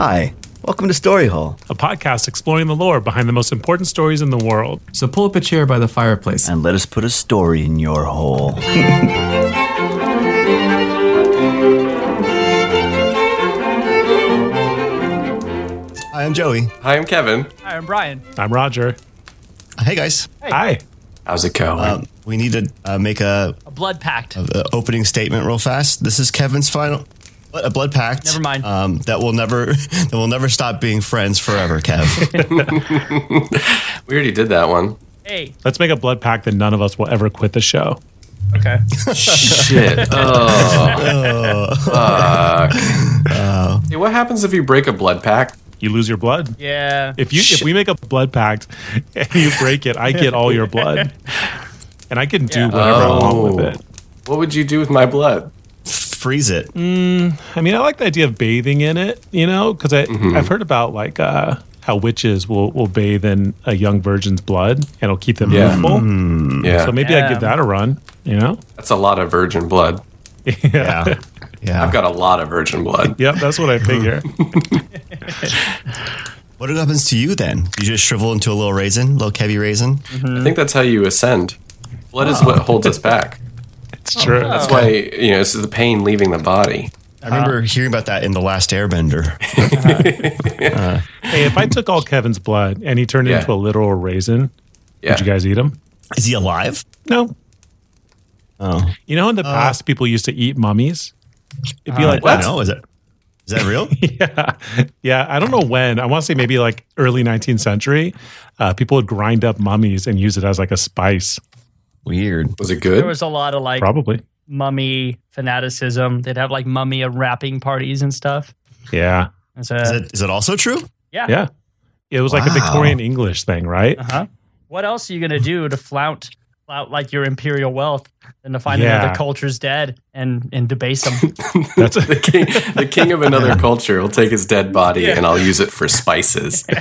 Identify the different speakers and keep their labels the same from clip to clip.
Speaker 1: Hi, welcome to Story Hole.
Speaker 2: a podcast exploring the lore behind the most important stories in the world.
Speaker 3: So pull up a chair by the fireplace.
Speaker 1: And let us put a story in your hole. Hi, I'm Joey.
Speaker 4: Hi, I'm Kevin.
Speaker 5: Hi, I'm Brian.
Speaker 2: I'm Roger.
Speaker 1: Hey, guys.
Speaker 2: Hi.
Speaker 4: How's it going?
Speaker 1: Um, we need to uh, make a,
Speaker 5: A blood pact.
Speaker 1: a opening statement real fast. This is Kevin's final. What, a blood pact.
Speaker 5: Never mind.
Speaker 1: Um, that will never that will never stop being friends forever, Kev.
Speaker 4: we already did that one.
Speaker 5: Hey.
Speaker 2: Let's make a blood pact that none of us will ever quit the show.
Speaker 5: Okay.
Speaker 4: Shit. Oh. Fuck. Hey, what happens if you break a blood pact?
Speaker 2: You lose your blood.
Speaker 5: Yeah.
Speaker 2: If you if we make a blood pact and you break it, I get all your blood. And I can do
Speaker 5: Yeah.
Speaker 2: whatever I want with
Speaker 4: Oh.
Speaker 2: it.
Speaker 4: What would you do with my blood?
Speaker 1: Freeze it.
Speaker 2: Mm, I mean, I like the idea of bathing in it, you know, because mm-hmm. I've heard about like uh, how witches will, will bathe in a young virgin's blood and it'll keep them
Speaker 4: Yeah.
Speaker 2: youthful. Mm-hmm.
Speaker 4: Yeah,
Speaker 2: So maybe I'd give that a run, you know?
Speaker 4: that's a lot of virgin blood.
Speaker 1: Yeah. Yeah.
Speaker 4: I've got a lot of virgin blood.
Speaker 2: Yep, that's what I figure.
Speaker 1: What happens to you then? You just shrivel into a little raisin, little Kevy raisin.
Speaker 4: I think that's how you ascend. Blood is what holds us back.
Speaker 2: It's true.
Speaker 4: Oh, That's why you know it's the pain leaving the body.
Speaker 1: I remember uh-huh. hearing about that in the Last Airbender. Uh-huh.
Speaker 2: Uh, hey, if I took all Kevin's blood and he turned
Speaker 4: Yeah.
Speaker 2: into a literal raisin,
Speaker 4: Yeah.
Speaker 2: would you guys eat him?
Speaker 1: Is he alive?
Speaker 2: No.
Speaker 1: Oh,
Speaker 2: You know, in the uh, past, people used to eat mummies. It'd be uh, like,
Speaker 1: I don't know. Is it? Is that real?
Speaker 2: yeah, yeah. I don't know when. I want to say maybe like early 19th century. Uh, people would grind up mummies and use it as like a spice.
Speaker 1: Weird.
Speaker 4: Was it good?
Speaker 5: There was a lot of like
Speaker 2: Probably.
Speaker 5: mummy fanaticism. They'd have like mummy wrapping parties and stuff.
Speaker 2: Yeah,
Speaker 5: And so,
Speaker 1: Is it? Is it also true?
Speaker 5: yeah.
Speaker 2: yeah. It was like a Victorian English thing, right?
Speaker 5: Uh-huh. What else are you going to do to flout flout like your imperial wealth than to find
Speaker 2: Yeah.
Speaker 5: another culture's dead and and debase them?
Speaker 2: That's
Speaker 4: the king, the king of another culture will take his dead body and I'll use it for spices.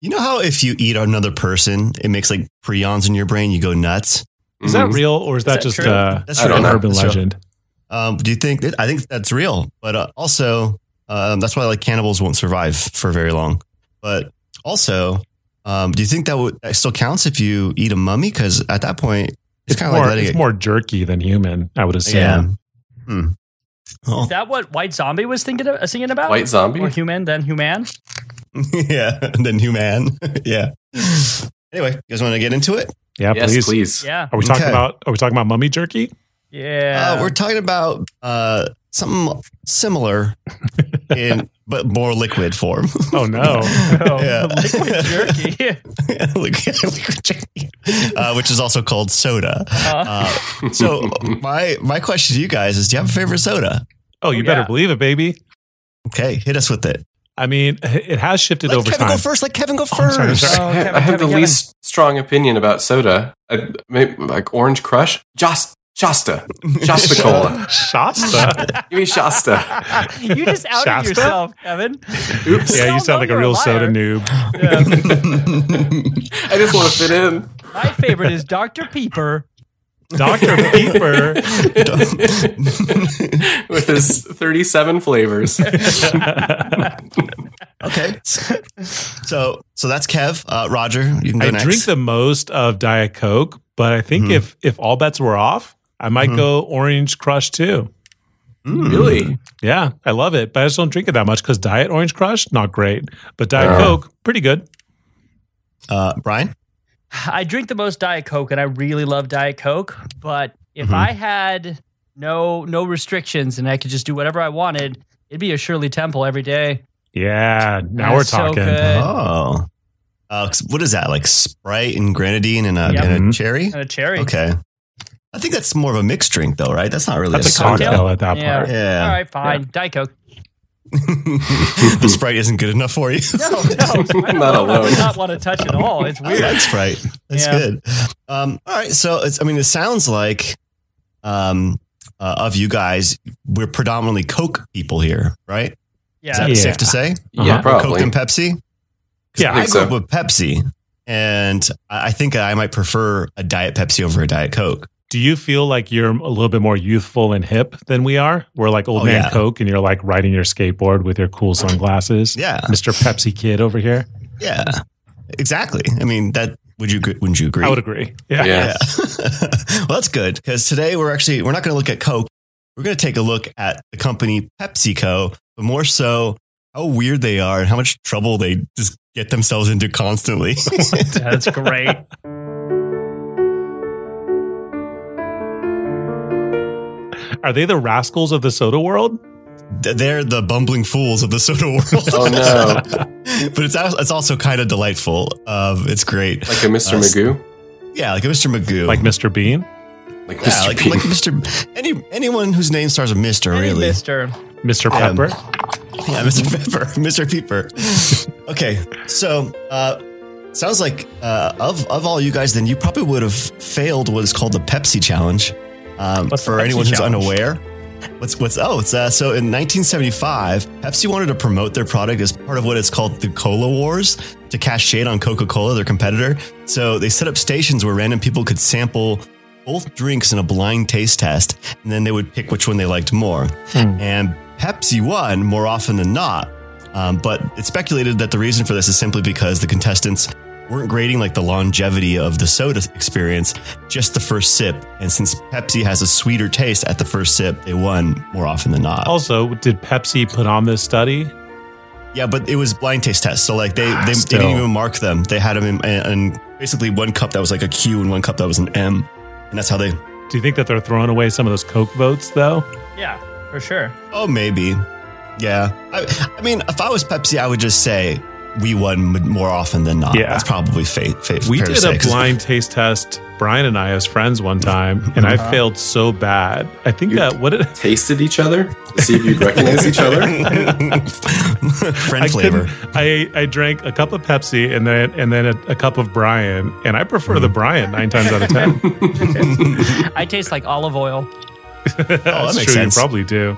Speaker 1: You know how if you eat another person, it makes like prions in your brain. You go nuts.
Speaker 2: is that
Speaker 4: Mhm.
Speaker 2: real or is, that,
Speaker 5: that
Speaker 2: just uh,
Speaker 1: That's
Speaker 2: an
Speaker 4: know.
Speaker 2: urban
Speaker 1: That's
Speaker 2: legend?
Speaker 1: Um, do you think? That, I think that's real, but uh, also um, that's why like cannibals won't survive for very long. But also, um, do you think that would that still counts if you eat a mummy? Because at that point, it's,
Speaker 2: It's
Speaker 1: kind of
Speaker 2: more,
Speaker 1: like letting
Speaker 2: it's
Speaker 1: it.
Speaker 2: more jerky than human, I would assume.
Speaker 1: yeah. Hmm. Well,
Speaker 5: Is that what White Zombie was thinking of, singing about?
Speaker 4: White zombie?
Speaker 5: Or human, then human?
Speaker 1: yeah. And then human. yeah. Anyway, you guys want to get into it?
Speaker 2: Yeah,
Speaker 4: yes,
Speaker 2: please.
Speaker 4: please.
Speaker 5: Yeah.
Speaker 2: Are we talking
Speaker 1: Okay.
Speaker 2: about? Are we talking about mummy jerky?
Speaker 5: Yeah.
Speaker 1: Uh, we're talking about uh, something similar, in but more liquid form.
Speaker 2: Oh no!
Speaker 5: Oh,
Speaker 1: yeah.
Speaker 5: liquid jerky.
Speaker 1: liquid, liquid jerky, uh, which is also called soda. Uh, so my my question to you guys is: Do you have a favorite soda?
Speaker 2: Oh, you
Speaker 5: Oh,
Speaker 2: better believe it, baby.
Speaker 1: Okay, hit us with it.
Speaker 2: I mean, it has shifted
Speaker 1: Let
Speaker 2: over
Speaker 1: Kevin
Speaker 2: time.
Speaker 1: go first. Let Kevin go
Speaker 2: I'm sorry, I'm
Speaker 1: first.
Speaker 2: sorry.
Speaker 5: Oh,
Speaker 4: I have,
Speaker 5: Kevin,
Speaker 4: I have
Speaker 5: Kevin,
Speaker 4: the
Speaker 5: Kevin.
Speaker 4: least strong opinion about soda. I, maybe, like Orange Crush, Just Shasta, Shasta Cola.
Speaker 2: Shasta.
Speaker 4: Give me Shasta.
Speaker 5: you just outed
Speaker 2: Shasta?
Speaker 5: yourself, Kevin.
Speaker 4: Oops.
Speaker 2: yeah, you sound like a
Speaker 5: you're a
Speaker 2: real soda noob.
Speaker 4: I just want to fit in.
Speaker 5: My favorite is Dr. Peeper.
Speaker 2: Dr. Peeper.
Speaker 4: With his 37 flavors.
Speaker 1: Okay, so so that's Kev. Uh, Roger, you can go
Speaker 2: I
Speaker 1: next.
Speaker 2: drink the most of Diet Coke, but I think
Speaker 1: Mhm.
Speaker 2: if if all bets were off, I might
Speaker 1: Mhm.
Speaker 2: go Orange Crush too.
Speaker 1: Mm.
Speaker 4: Really?
Speaker 2: Yeah, I love it, but I just don't drink it that much because Diet Orange Crush not great, but Diet
Speaker 4: Uh.
Speaker 2: Coke pretty good.
Speaker 1: Uh, Brian.
Speaker 5: I drink the most Diet Coke, and I really love Diet Coke. But if
Speaker 1: Mhm.
Speaker 5: I had no no restrictions and I could just do whatever I wanted, it'd be a Shirley Temple every day.
Speaker 2: Yeah, now we're
Speaker 5: That's so
Speaker 2: talking.
Speaker 5: good.
Speaker 1: Oh, uh, what is that? Like Sprite and grenadine and a,
Speaker 5: Yep.
Speaker 1: and a cherry?
Speaker 5: And a cherry.
Speaker 1: Okay, I think that's more of a mixed drink, though, right? That's not really
Speaker 2: That's a
Speaker 1: soda.
Speaker 2: cocktail at that
Speaker 5: Yeah.
Speaker 2: part.
Speaker 1: Yeah.
Speaker 5: All right, fine. Diet Coke.
Speaker 1: the Sprite isn't good enough for you.
Speaker 5: No, no. I don't
Speaker 4: Not
Speaker 5: know. I
Speaker 4: alone.
Speaker 5: would not want to touch it all. It's weird.
Speaker 1: like Sprite. That's
Speaker 5: Yeah.
Speaker 1: good. Um, all right. So it's, I mean, it sounds like um, uh, of you guys, we're predominantly Coke people here, right? Yeah, Is that
Speaker 5: Yeah.
Speaker 2: Yeah.
Speaker 1: safe to say?
Speaker 4: Yeah,
Speaker 2: Uh-huh.
Speaker 1: Coke
Speaker 4: probably.
Speaker 1: and Pepsi? 'Cause
Speaker 2: Yeah,
Speaker 1: I
Speaker 4: I
Speaker 1: grew
Speaker 4: so.
Speaker 1: up with Pepsi, and I I think I might prefer a Diet Pepsi over a Diet Coke.
Speaker 2: Do Do you feel like you're a little bit more youthful and hip than we are? We're like old
Speaker 1: Oh,
Speaker 2: man
Speaker 1: yeah.
Speaker 2: Coke, and you're like riding your skateboard with your cool sunglasses.
Speaker 1: Yeah.
Speaker 2: Mr. Pepsi Kid over here.
Speaker 1: Yeah, exactly. I mean, that would you wouldn't you agree?
Speaker 2: I would agree. Yeah.
Speaker 4: Yeah.
Speaker 1: well, that's good because today we're actually we're not going to look at Coke. We're going to take a look at the company PepsiCo, but more so how weird they are and how much trouble they just get themselves into constantly.
Speaker 5: That's great.
Speaker 2: Are they the rascals of the soda world?
Speaker 1: They're the bumbling fools of the soda world.
Speaker 4: Oh, no.
Speaker 1: but it's it's also kind of delightful. Um, it's great.
Speaker 4: Like a Mr.
Speaker 1: Uh,
Speaker 4: Magoo?
Speaker 1: Yeah, like a Mr. Magoo.
Speaker 2: Like Mr. Bean?
Speaker 4: Like
Speaker 1: yeah,
Speaker 4: Mr.
Speaker 1: like,
Speaker 4: Bean.
Speaker 1: like Mr. Any anyone whose name starts with Mister,
Speaker 5: Hey,
Speaker 1: really.
Speaker 5: Mister.
Speaker 2: Mr.
Speaker 1: Um,
Speaker 2: Pepper?
Speaker 1: Yeah, Mr. Pepper, Mr. Peeper. okay, so uh, sounds like uh, of of all you guys, then you probably would have failed what is called the Pepsi Challenge. Um, for
Speaker 5: Pepsi
Speaker 1: anyone who's
Speaker 5: Challenge?
Speaker 1: unaware, what's what's oh, it's uh, so in 1975, Pepsi wanted to promote their product as part of what is called the Cola Wars to cast shade on Coca Cola, their competitor. So they set up stations where random people could sample both drinks in a blind taste test, and then they would pick which one they liked more.
Speaker 2: Hmm.
Speaker 1: And Pepsi won more often than not. Um, but it's speculated that the reason for this is simply because the contestants weren't grading like the longevity of the soda experience, just the first sip. And since Pepsi has a sweeter taste at the first sip, they won more often than not.
Speaker 2: Also, did Pepsi put on this study?
Speaker 1: Yeah, but it was blind taste tests, so like they they, they didn't even mark them. They had them in, in basically one cup that was like a Q and one cup that was an M, and that's how they.
Speaker 2: Do you think that they're throwing away some of those Coke votes, though?
Speaker 5: Yeah, for sure.
Speaker 1: Oh, maybe. Yeah. I, I mean, if I was Pepsi, I would just say we won more often than not.
Speaker 2: Yeah.
Speaker 1: That's probably fa- fa-
Speaker 2: We did a blind taste test, Brian and I, as friends one time, and I failed so bad. I think
Speaker 4: You-
Speaker 2: that what did
Speaker 4: Tasted each other see if you'd recognize each other.
Speaker 1: Friend
Speaker 2: I
Speaker 1: flavor.
Speaker 2: I I drank a cup of Pepsi and then and then a, a cup of Brian, and I prefer the Brian nine times out of ten.
Speaker 5: I taste like olive oil.
Speaker 2: That's
Speaker 1: makes
Speaker 2: true.
Speaker 1: sense.
Speaker 2: You probably do.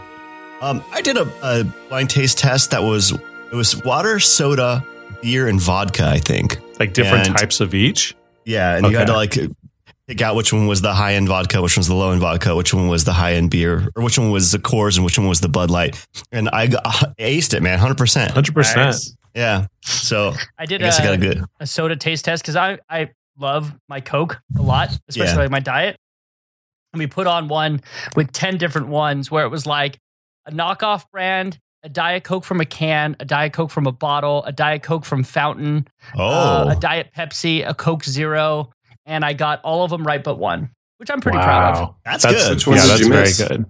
Speaker 1: Um, I did a, a blind taste test that was it was water, soda, beer, and vodka. I think.
Speaker 2: Like different
Speaker 1: And-
Speaker 2: types of each.
Speaker 1: Yeah, and you had to like pick out which one was the high end vodka, which one was the low end vodka, which one was the high end beer, or which one was the Coors, and which one was the Bud Light. And I got, aced it, man, hundred percent.
Speaker 2: Hundred percent.
Speaker 5: Nice.
Speaker 1: Yeah. So
Speaker 5: I did
Speaker 1: I
Speaker 5: did
Speaker 1: guess I got
Speaker 5: a,
Speaker 1: a good.
Speaker 5: a soda taste test because I, I love my Coke a lot, especially
Speaker 1: Yeah.
Speaker 5: like my diet. And we put on one with 10 different ones where it was like a knockoff brand, a Diet Coke from a can, a Diet Coke from a bottle, a Diet Coke from Fountain,
Speaker 1: Oh,
Speaker 5: uh, a Diet Pepsi, a Coke Zero. And I got all of them right but one, which I'm pretty proud of.
Speaker 2: Wow.
Speaker 1: that's, good.
Speaker 4: Which one
Speaker 2: yeah,
Speaker 4: did
Speaker 2: that's
Speaker 4: you
Speaker 2: very
Speaker 4: miss?
Speaker 2: good.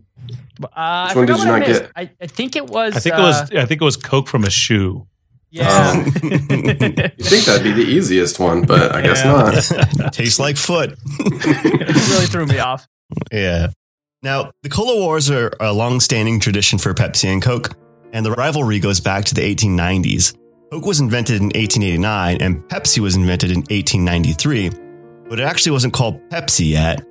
Speaker 5: Uh, I
Speaker 4: Which one did you
Speaker 5: what I
Speaker 4: not get?
Speaker 5: I, I think it was.
Speaker 2: I think it
Speaker 5: uh,
Speaker 2: was. I think it was Coke from a shoe.
Speaker 5: Yeah.
Speaker 4: Um, You think that'd be the easiest one, but I guess
Speaker 5: Yeah.
Speaker 4: not.
Speaker 1: Tastes like foot.
Speaker 5: it really threw me off.
Speaker 1: Yeah. Now, the Cola Wars are a long-standing tradition for Pepsi and Coke, and the rivalry goes back to the 1890s. Coke was invented in 1889, and Pepsi was invented in 1893, but it actually wasn't called Pepsi yet.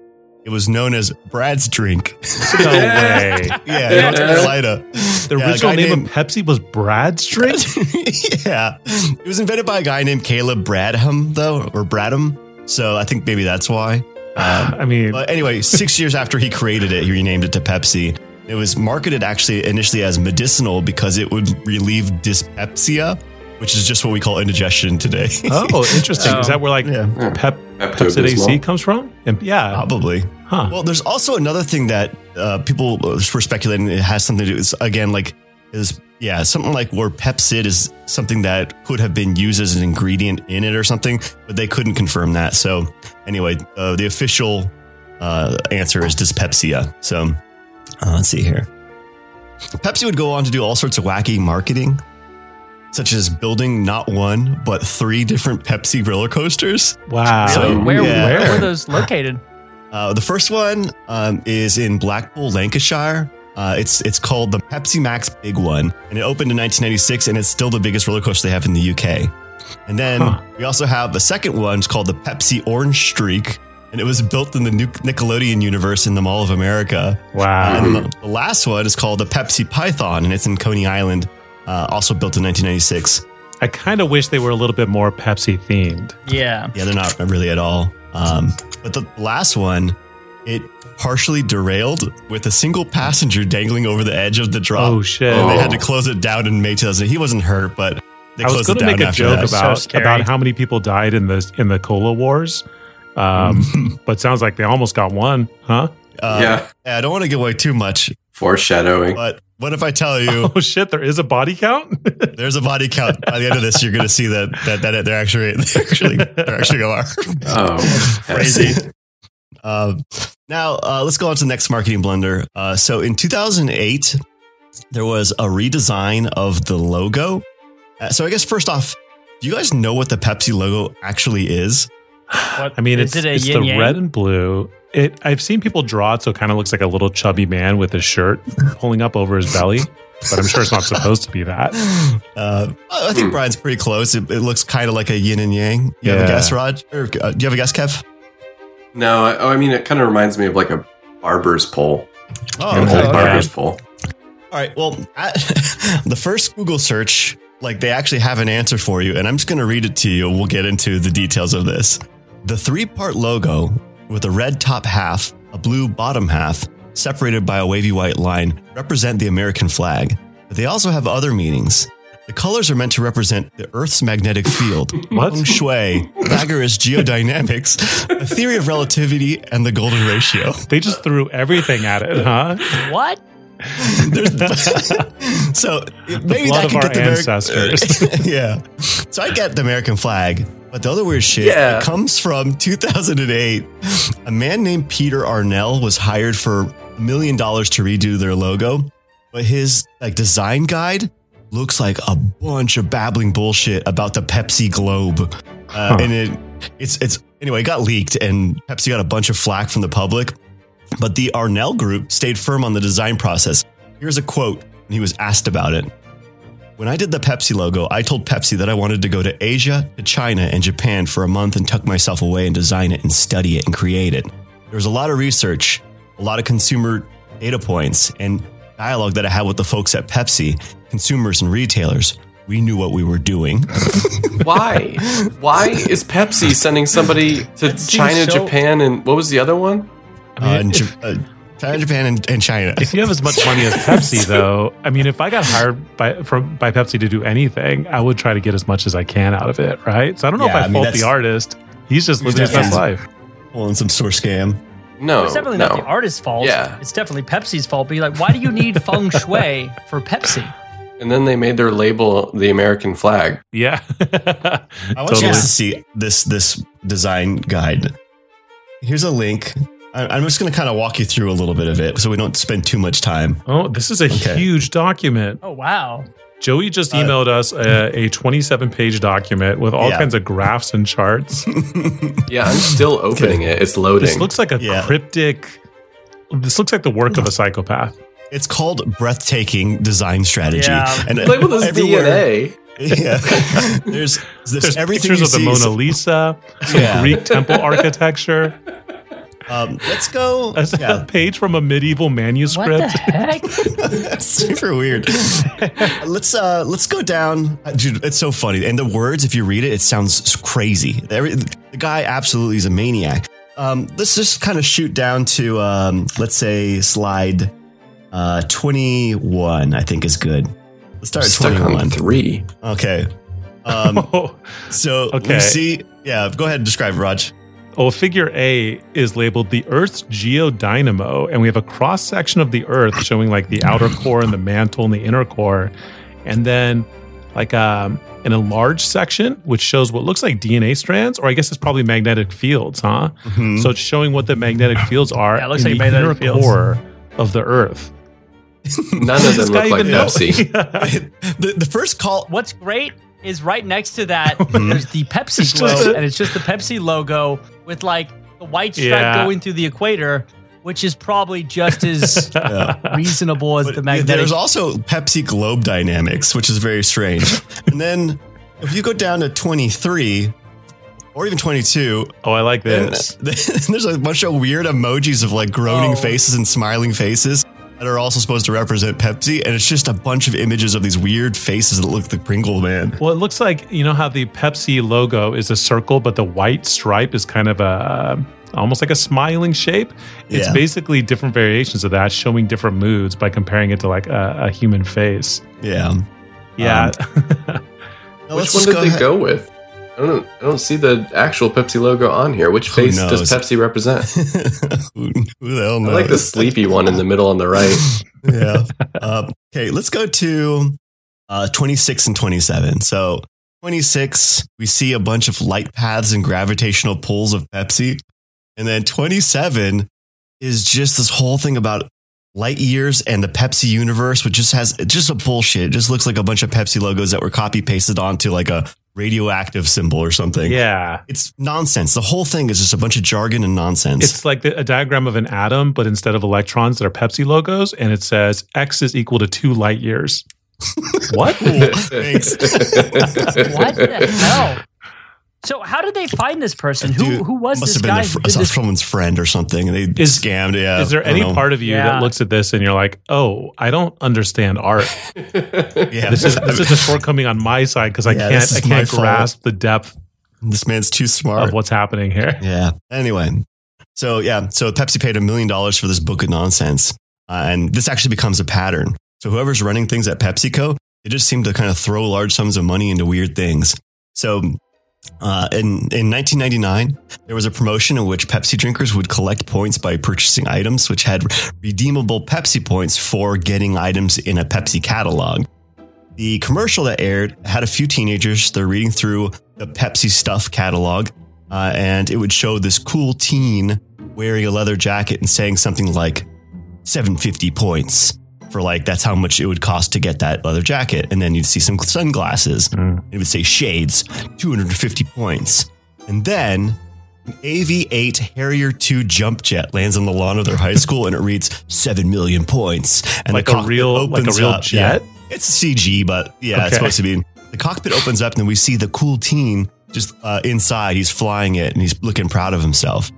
Speaker 1: It was known as Brad's drink.
Speaker 2: No way.
Speaker 1: yeah,
Speaker 4: Yeah.
Speaker 1: North Carolina.
Speaker 2: The
Speaker 1: Yeah,
Speaker 2: original name
Speaker 1: named-
Speaker 2: of Pepsi was Brad's drink.
Speaker 1: yeah. It was invented by a guy named Caleb Bradham, though, or Bradham. So I think maybe that's why. Um,
Speaker 2: I mean,
Speaker 1: But anyway, six years after he created it, he renamed it to Pepsi. It was marketed actually initially as medicinal because it would relieve dyspepsia, which is just what we call indigestion today.
Speaker 2: oh, interesting. Is
Speaker 5: Oh.
Speaker 2: that where like
Speaker 1: yeah,
Speaker 2: Pep
Speaker 4: Pepto
Speaker 2: Pepcid AC
Speaker 4: Bismol.
Speaker 2: comes from? And yeah,
Speaker 1: probably.
Speaker 2: huh?
Speaker 1: Well, there's also another thing that uh, people were speculating it has something to do. It's again like is yeah something like where Pepsid is something that could have been used as an ingredient in it or something, but they couldn't confirm that. So anyway, uh, the official uh, answer is dyspepsia. So uh, let's see here. Pepsi would go on to do all sorts of wacky marketing. Such as building not one but three different Pepsi roller coasters.
Speaker 2: wow.
Speaker 1: So-
Speaker 5: Really? where,
Speaker 1: yeah.
Speaker 5: where were those located?
Speaker 1: Uh, the first one um, is in Blackpool, Lancashire. Uh, it's it's called the Pepsi Max Big One, and it opened in 1996, and it's still the biggest roller coaster they have in the UK. And then
Speaker 2: Huh.
Speaker 1: we also have the second one. It's called the Pepsi Orange Streak, and it was built in the new Nickelodeon universe in the Mall of America.
Speaker 2: wow.
Speaker 1: And the, the last one is called the Pepsi Python, and it's in Coney Island, uh, also built in 1996.
Speaker 2: I kind of wish they were a little bit more Pepsi themed.
Speaker 5: Yeah.
Speaker 1: Yeah, they're not really at all. Um, but the last one it partially derailed with a single passenger dangling over the edge of the drop.
Speaker 2: Oh shit!
Speaker 1: And they
Speaker 4: Oh.
Speaker 1: had to close it down in May 2000. He wasn't hurt, but they
Speaker 2: I was
Speaker 1: closed it
Speaker 2: going to make a joke
Speaker 1: that.
Speaker 5: So
Speaker 2: about
Speaker 5: scary.
Speaker 2: about how many people died in the in the cola wars, um, but sounds like they almost got one, huh?
Speaker 1: Uh,
Speaker 4: yeah.
Speaker 1: I don't want to give away too much,
Speaker 4: Foreshadowing.
Speaker 1: but what if I tell you
Speaker 2: Oh shit! There is a body count.
Speaker 1: there's a body count by the end of this? You're going to see that that, that they're actually they're actually they're actually are.
Speaker 4: Oh,
Speaker 1: crazy. Um, now uh, let's go on to the next marketing blunder. Uh, so in 2008, there was a redesign of the logo. Uh, so I guess first off, do you guys know what the Pepsi logo actually is?
Speaker 5: What,
Speaker 2: I mean, it's,
Speaker 5: it
Speaker 2: it's the
Speaker 5: yang?
Speaker 2: red and blue. It. I've seen people draw it so it kind of looks like a little chubby man with his shirt pulling up over his belly, but I'm sure it's not supposed to be that.
Speaker 1: Uh, I think. Brian's pretty close. It, it looks kind of like a yin and yang. You have a
Speaker 2: Yeah.
Speaker 1: guess, Rod? Or, uh, do you have a guess, Kev?
Speaker 4: No, I, oh, I mean, it kind of reminds me of like a barber's pole.
Speaker 1: Oh,
Speaker 2: okay,
Speaker 4: old
Speaker 2: okay.
Speaker 4: barber's pole.
Speaker 1: All right. Well, at, the first Google search, like they actually have an answer for you, and I'm just going to read it to you. and We'll get into the details of this. The three part logo with a red top half, a blue bottom half, separated by a wavy white line, represent the American flag. But they also have other meanings. The colors are meant to represent the Earth's magnetic field,
Speaker 2: What?
Speaker 1: feng shui, Pythagoras geodynamics, a theory of relativity, and the golden ratio.
Speaker 2: They just threw everything at it, huh?
Speaker 5: What?
Speaker 1: so maybe
Speaker 2: blood
Speaker 1: that
Speaker 2: of
Speaker 1: can
Speaker 2: our
Speaker 1: get the Ameri-
Speaker 2: ancestors.
Speaker 1: yeah. So I get the American flag, but the other weird shit
Speaker 4: Yeah.
Speaker 1: comes from 2008. A man named Peter Arnell was hired for a million dollars to redo their logo, but his like design guide looks like a bunch of babbling bullshit about the Pepsi globe, uh,
Speaker 2: Huh.
Speaker 1: and it it's it's anyway it got leaked and Pepsi got a bunch of flack from the public, but the Arnell group stayed firm on the design process. Here's a quote when he was asked about it. When I did the Pepsi logo, I told Pepsi that I wanted to go to Asia, to China, and Japan for a month and tuck myself away and design it and study it and create it. There was a lot of research, a lot of consumer data points, and dialogue that I had with the folks at Pepsi, consumers and retailers. We knew what we were doing.
Speaker 4: Why? Why is Pepsi sending somebody to China,
Speaker 5: so-
Speaker 4: Japan, and what was the other one?
Speaker 2: I mean,
Speaker 1: Uh, and
Speaker 2: if-
Speaker 1: Ja- China, Japan, and, and China.
Speaker 2: If you have as much money as Pepsi, though, I mean, if I got hired by from by Pepsi to do anything, I would try to get as much as I can out of it, right? So I don't know
Speaker 1: Yeah,
Speaker 2: if I,
Speaker 1: I mean,
Speaker 2: fault
Speaker 1: that's-
Speaker 2: the artist. He's just living his best
Speaker 1: Yeah.
Speaker 2: life.
Speaker 1: Pulling some source scam.
Speaker 4: No,
Speaker 5: it's definitely
Speaker 4: no.
Speaker 5: not the artist's fault.
Speaker 4: Yeah.
Speaker 5: It's definitely Pepsi's fault. But you're like, why do you need feng shui for Pepsi?
Speaker 4: And then they made their label the American flag.
Speaker 2: Yeah.
Speaker 1: I want
Speaker 2: Totally.
Speaker 1: you guys to see this this design guide. Here's a link. I- I'm just going to kind of walk you through a little bit of it so we don't spend too much time.
Speaker 2: Oh, this is a
Speaker 1: Okay.
Speaker 2: huge document.
Speaker 5: Oh wow.
Speaker 2: Joey just
Speaker 1: Uh,
Speaker 2: emailed us a, a 27 page document with all
Speaker 1: Yeah.
Speaker 2: kinds of graphs and charts.
Speaker 4: Yeah, I'm still opening it. It's loading.
Speaker 2: This looks like a
Speaker 1: Yeah.
Speaker 2: cryptic. This looks like the work of a psychopath.
Speaker 1: It's called breathtaking design strategy.
Speaker 5: Yeah.
Speaker 1: And
Speaker 4: labeled as
Speaker 1: everywhere-
Speaker 4: DNA.
Speaker 1: Yeah. There's, there's,
Speaker 2: There's
Speaker 1: everything
Speaker 2: pictures
Speaker 1: you
Speaker 2: of the
Speaker 1: see is-
Speaker 2: Mona Lisa, some
Speaker 1: Yeah.
Speaker 2: Greek temple architecture,
Speaker 1: Um, let's go.
Speaker 2: a
Speaker 1: Yeah,
Speaker 2: page from a medieval
Speaker 5: What the
Speaker 2: manuscript.
Speaker 5: heck?
Speaker 1: super weird. let's uh, let's go down, Uh, dude. It's so funny, and the words, if you read it, it sounds crazy. Every, the guy absolutely is a maniac. Um, let's just kind of shoot down to um, let's say slide uh, twenty one. I think is good. Let's start at
Speaker 4: Stuck
Speaker 1: twenty
Speaker 4: on
Speaker 1: one.
Speaker 4: three.
Speaker 1: Okay. Um,
Speaker 2: Oh,
Speaker 1: so
Speaker 2: Okay.
Speaker 1: we see. Yeah, go ahead and describe Raj.
Speaker 2: Well, figure A is labeled the Earth's geodynamo, and we have a cross section of the Earth showing like the outer core and the mantle and the inner core, and then like um, an enlarged section which shows what looks like DNA strands, or I guess it's probably magnetic fields, huh?
Speaker 1: Mhm.
Speaker 2: So it's showing what the magnetic fields are
Speaker 5: Yeah, it looks
Speaker 2: in
Speaker 5: like
Speaker 2: the
Speaker 5: magnetic
Speaker 2: inner
Speaker 5: fields.
Speaker 2: core of the Earth.
Speaker 4: None of
Speaker 2: Does
Speaker 4: them
Speaker 2: this guy
Speaker 4: look like
Speaker 2: even know?
Speaker 4: Pepsi.
Speaker 1: the, the first call.
Speaker 5: What's great is right next to that there's the Pepsi
Speaker 2: It's just
Speaker 5: globe, and it's just the Pepsi logo with like the white stripe
Speaker 2: Yeah.
Speaker 5: going through the equator, which is probably just as
Speaker 1: Yeah.
Speaker 5: reasonable as
Speaker 1: But
Speaker 5: the
Speaker 1: yeah,
Speaker 5: magnetic.
Speaker 1: There's also Pepsi Globe Dynamics, which is very strange. and then if you go down to 23 or even 22,
Speaker 2: oh, I like
Speaker 1: then,
Speaker 2: this.
Speaker 1: then there's a bunch of weird emojis of like groaning
Speaker 5: Oh.
Speaker 1: faces and smiling faces that are also supposed to represent Pepsi. And it's just a bunch of images of these weird faces that look like Pringle Man.
Speaker 2: Well, it looks like you know how the Pepsi logo is a circle, but the white stripe is kind of a uh, almost like a smiling shape. It's
Speaker 1: Yeah.
Speaker 2: basically different variations of that, showing different moods by comparing it to like a, a human face.
Speaker 1: Yeah.
Speaker 2: Yeah.
Speaker 1: Um, now,
Speaker 4: Which one
Speaker 1: just
Speaker 4: did they
Speaker 1: ahead-
Speaker 4: go with? I don't. I don't see the actual Pepsi logo on here. Which face does? Pepsi represent?
Speaker 1: who, who the hell knows?
Speaker 4: I like the sleepy one in the middle on the right.
Speaker 1: yeah. Um, okay, let's go to uh, 26 and 27. So, 26, we see a bunch of light paths and gravitational pulls of Pepsi. And then 27 is just this whole thing about light years and the Pepsi universe, which just has just a bullshit. It just looks like a bunch of Pepsi logos that were copy pasted onto like a radioactive symbol or something.
Speaker 2: yeah.
Speaker 1: It's nonsense. The whole thing is just a bunch of jargon and nonsense.
Speaker 2: It's like the, a diagram of an atom, but instead of electrons that are Pepsi logos, and it says X is equal to two light years. what?
Speaker 1: Thanks.
Speaker 5: What the hell? So how did they find this person? Who
Speaker 1: Dude,
Speaker 5: who was
Speaker 1: must
Speaker 5: this
Speaker 1: have been
Speaker 5: guy?
Speaker 1: a
Speaker 5: who
Speaker 1: fr-
Speaker 5: this?
Speaker 1: someone's friend or something. and They
Speaker 2: Is-
Speaker 1: scammed. Yeah.
Speaker 2: Is there any
Speaker 1: know.
Speaker 2: part of you
Speaker 5: Yeah.
Speaker 2: that looks at this and you're like, oh, I don't understand art?
Speaker 1: Yeah,
Speaker 2: This is this is a shortcoming on my side because I
Speaker 1: Yeah,
Speaker 2: can't I can't
Speaker 1: fault.
Speaker 2: grasp the depth
Speaker 1: this man's too smart.
Speaker 2: of what's happening here.
Speaker 1: Yeah. Anyway, so yeah, so Pepsi paid a million dollars for this book of nonsense, uh, and this actually becomes a pattern. So whoever's running things at PepsiCo, they just seem to kind of throw large sums of money into weird things. So. Uh, in, in 1999, there was a promotion in which Pepsi drinkers would collect points by purchasing items which had redeemable Pepsi points for getting items in a Pepsi catalog. The commercial that aired had a few teenagers. They're reading through the Pepsi stuff catalog, uh, and it would show this cool teen wearing a leather jacket and saying something like 750 points for like that's how much it would cost to get that leather jacket. And then you'd see some sunglasses.
Speaker 2: Mm.
Speaker 1: It would say shades, 250 points. And then an AV8 Harrier 2 jump jet lands on the lawn of their high school and it reads 7 million points. And
Speaker 2: Like
Speaker 1: the
Speaker 2: a
Speaker 1: cockpit
Speaker 2: real- like a
Speaker 1: opens
Speaker 2: real
Speaker 1: up.
Speaker 2: jet?
Speaker 1: Yeah. It's CG, but yeah,
Speaker 2: Okay.
Speaker 1: it's supposed to be. The cockpit opens up and then we see the cool teen just uh, inside. He's flying it and he's looking proud of himself.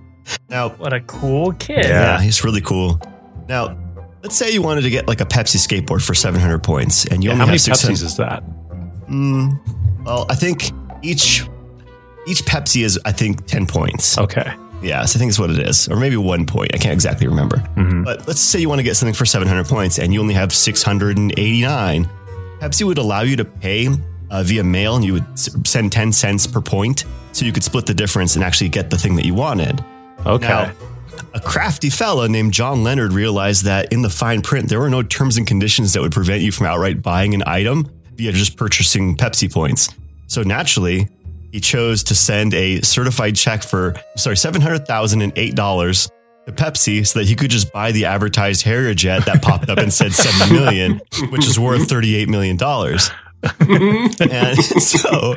Speaker 1: Now,
Speaker 5: What a cool kid.
Speaker 1: yeah, he's really cool. Now, let's say you wanted to get like a Pepsi skateboard for 700 points and you
Speaker 2: Yeah,
Speaker 1: only
Speaker 2: how many
Speaker 1: have 600
Speaker 2: Pepsis is that?
Speaker 1: Mm, well, I think each each Pepsi is I think 10 points.
Speaker 2: Okay.
Speaker 1: Yes, I think it's what it is. Or maybe one point. I can't exactly remember.
Speaker 2: Mhm.
Speaker 1: But let's say you want to get something for 700 points and you only have 689. Pepsi would allow you to pay uh, via mail and you would send 10 cents per point so you could split the difference and actually get the thing that you wanted.
Speaker 2: Okay.
Speaker 1: Now, a crafty fella named John Leonard realized that in the fine print, there were no terms and conditions that would prevent you from outright buying an item via just purchasing Pepsi points. So naturally, he chose to send a certified check for, sorry, $700,008 to Pepsi so that he could just buy the advertised Harrier jet that popped up and said 7 million, which is worth $38 million. and so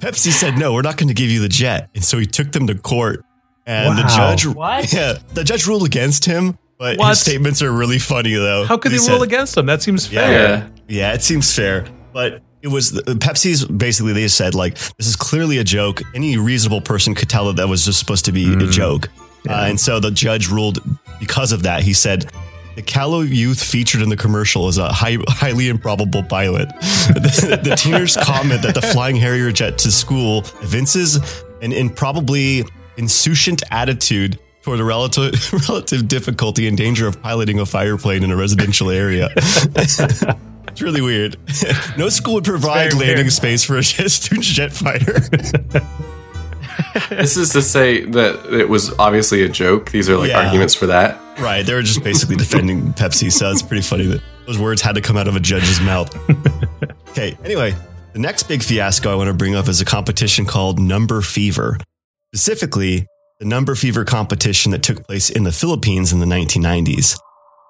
Speaker 1: Pepsi said, no, we're not going to give you the jet. And so he took them to court. And the judge,
Speaker 5: What?
Speaker 1: yeah, the judge ruled against him. But
Speaker 2: What?
Speaker 1: his statements are really funny, though.
Speaker 2: How could
Speaker 1: He
Speaker 2: they
Speaker 1: said-
Speaker 2: rule against him That seems
Speaker 1: Yeah.
Speaker 2: fair.
Speaker 4: Yeah.
Speaker 1: yeah, it seems fair. But it was Pepsi's basically they said like this is clearly a joke. Any reasonable person could tell that that was just supposed to be a
Speaker 2: Mm.
Speaker 1: joke. Uh, and so the judge ruled because of that. He said the callow youth featured in the commercial is a high, highly improbable pilot. the, the teeners comment that the flying Harrier jet to school evinces an improbably insouciant attitude toward the relative relative difficulty and danger of piloting a fireplane in a residential area. It's really weird. no school would provide
Speaker 5: very
Speaker 1: landing
Speaker 5: weird.
Speaker 1: space for a jet, student jet fighter.
Speaker 4: This is to say that it was obviously a joke. These are like
Speaker 1: Yeah.
Speaker 4: arguments for that.
Speaker 1: right. They were just basically defending Pepsi. So it's pretty funny that those words had to come out of a judge's mouth. okay. Anyway, the next big fiasco I want to bring up is a competition called Number Fever. Specifically, the Number Fever competition that took place in the Philippines in the 1990s.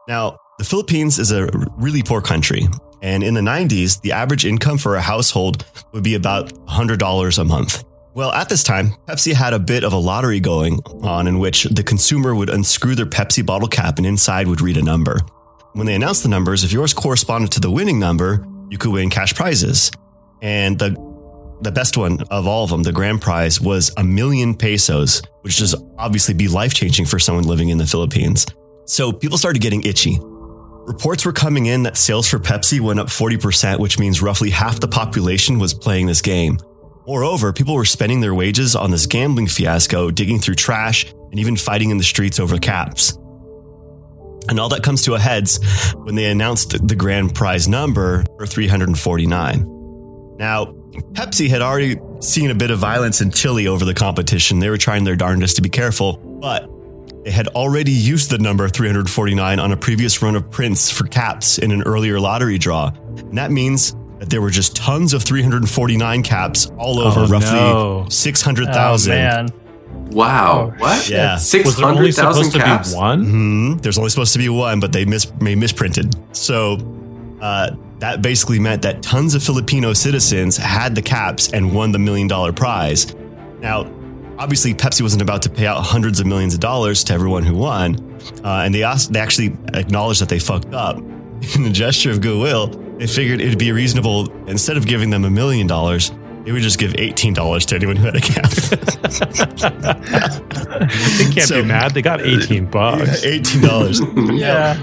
Speaker 1: Now, the Philippines is a really poor country. And in the 90s, the average income for a household would be about $100 a month. Well, at this time, Pepsi had a bit of a lottery going on in which the consumer would unscrew their Pepsi bottle cap and inside would read a number. When they announced the numbers, if yours corresponded to the winning number, you could win cash prizes. And the the best one of all of them, the grand prize, was a million pesos, which is obviously be life changing for someone living in the Philippines. So people started getting itchy. Reports were coming in that sales for Pepsi went up 40%, which means roughly half the population was playing this game. Moreover, people were spending their wages on this gambling fiasco, digging through trash and even fighting in the streets over caps. And all that comes to a heads when they announced the grand prize number for 349. Now, Pepsi had already seen a bit of violence in Chile over the competition. They were trying their darndest to be careful, but they had already used the number 349 on a previous run of prints for caps in an earlier lottery draw. And that means that there were just tons of 349 caps all over
Speaker 2: Oh,
Speaker 1: roughly
Speaker 2: no.
Speaker 1: 600,000.
Speaker 5: Oh.
Speaker 4: Wow.
Speaker 5: Oh,
Speaker 4: what?
Speaker 1: Yeah.
Speaker 2: Was there only
Speaker 4: 600,000
Speaker 2: supposed to
Speaker 4: caps.
Speaker 2: be one?
Speaker 1: Mhm. There's only supposed to be one, but they mis- they misprinted. So uh, that basically meant that tons of Filipino citizens had the caps and won the million dollar prize. Now, obviously, Pepsi wasn't about to pay out hundreds of millions of dollars to everyone who won, uh, and they asked, they actually acknowledged that they fucked up. In a gesture of goodwill, they figured it'd be reasonable instead of giving them a million dollars. They would just give eighteen dollars to anyone who had a cap.
Speaker 2: They can't
Speaker 1: So-
Speaker 2: be mad. They got 18 bucks.
Speaker 1: Eighteen dollars.
Speaker 5: Yeah.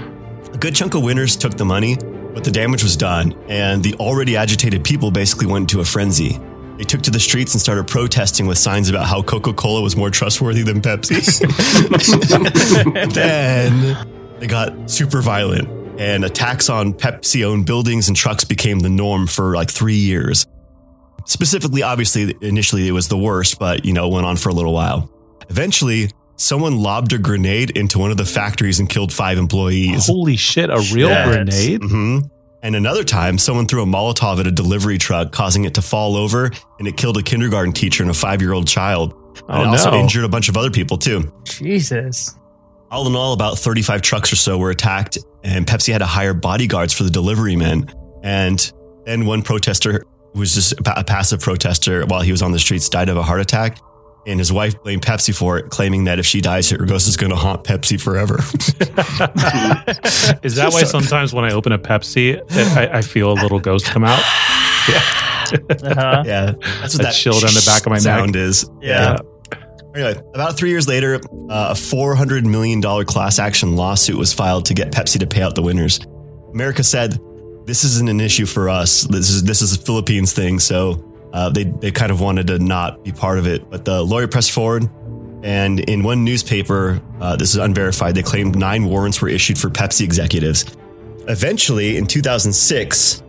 Speaker 1: A good chunk of winners took the money, but the damage was done, and the already agitated people basically went into a frenzy. They took to the streets and started protesting with signs about how Coca Cola was more trustworthy than Pepsi. then they got super violent, and attacks on Pepsi owned buildings and trucks became the norm for like three years. Specifically, obviously, initially it was the worst, but you know, it went on for a little while. Eventually, someone lobbed a grenade into one of the factories and killed five employees.
Speaker 2: Holy shit, a real
Speaker 1: Yes.
Speaker 2: grenade?
Speaker 1: hmm And another time, someone threw a Molotov at a delivery truck, causing it to fall over, and it killed a kindergarten teacher and a five year old child. And
Speaker 2: Oh,
Speaker 1: it also
Speaker 2: no.
Speaker 1: injured a bunch of other people, too.
Speaker 5: Jesus.
Speaker 1: All in all, about 35 trucks or so were attacked, and Pepsi had to hire bodyguards for the delivery men. And then one protester who was just a passive protester while he was on the streets died of a heart attack. And his wife blamed Pepsi for it, claiming that if she dies, her ghost is going to haunt Pepsi forever.
Speaker 2: Is that why sometimes when I open a Pepsi, I, I feel a little ghost come out?
Speaker 5: Uh-huh.
Speaker 1: yeah, that's what
Speaker 2: A
Speaker 1: that
Speaker 2: chill down the back of my neck.
Speaker 1: sound is.
Speaker 5: Yeah.
Speaker 1: Anyway, about three years later, uh, a $400 million class action lawsuit was filed to get Pepsi to pay out the winners. America said, this isn't an issue for us. This is, this is a Philippines thing. So uh, they, they kind of wanted to not be part of it. But the lawyer pressed forward. And in one newspaper, uh, this is unverified, they claimed nine warrants were issued for Pepsi executives. Eventually, in 2006,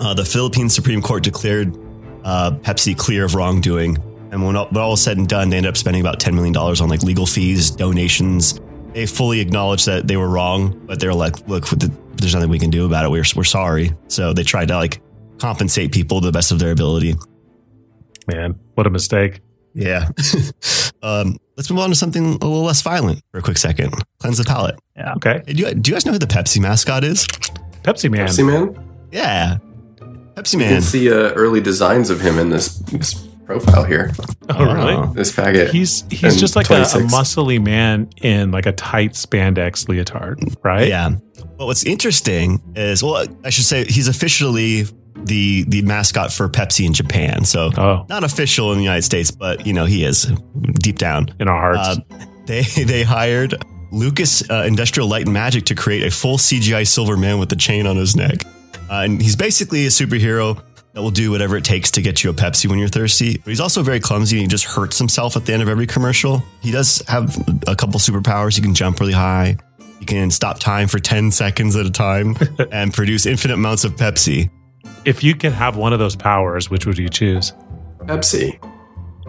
Speaker 1: uh, the Philippine Supreme Court declared uh, Pepsi clear of wrongdoing. And when all, when all was said and done, they ended up spending about $10 million on like legal fees, donations. They fully acknowledged that they were wrong, but they were like, look, there's nothing we can do about it. We're, we're sorry. So they tried to like compensate people to the best of their ability.
Speaker 2: Man, what a mistake.
Speaker 1: Yeah. um, let's move on to something a little less violent for a quick second. Cleanse the palate. Yeah.
Speaker 2: Okay.
Speaker 1: Hey, do, you, do you guys know who the Pepsi mascot is?
Speaker 2: Pepsi Man.
Speaker 4: Pepsi Man.
Speaker 1: Yeah. Pepsi
Speaker 4: You
Speaker 1: Man.
Speaker 4: can see uh, early designs of him in this, this profile here.
Speaker 2: Oh, really?
Speaker 1: Oh.
Speaker 4: This packet.
Speaker 2: He's he's just like a, a muscly man in like a tight spandex leotard, right?
Speaker 1: Yeah. But what's interesting is, well, I should say he's officially the the mascot for Pepsi in Japan. So
Speaker 2: Oh,
Speaker 1: not official in the United States, but you know he is deep down.
Speaker 2: in our hearts.
Speaker 1: Uh, they they hired Lucas uh, Industrial Light and Magic to create a full CGI silver man with the chain on his neck, uh, and he's basically a superhero that will do whatever it takes to get you a Pepsi when you're thirsty. But he's also very clumsy and he just hurts himself at the end of every commercial. He does have a couple superpowers. He can jump really high. He can stop time for 10 seconds at a time and produce infinite amounts of Pepsi.
Speaker 2: If you could have one of those powers, which would you choose?
Speaker 4: Pepsi.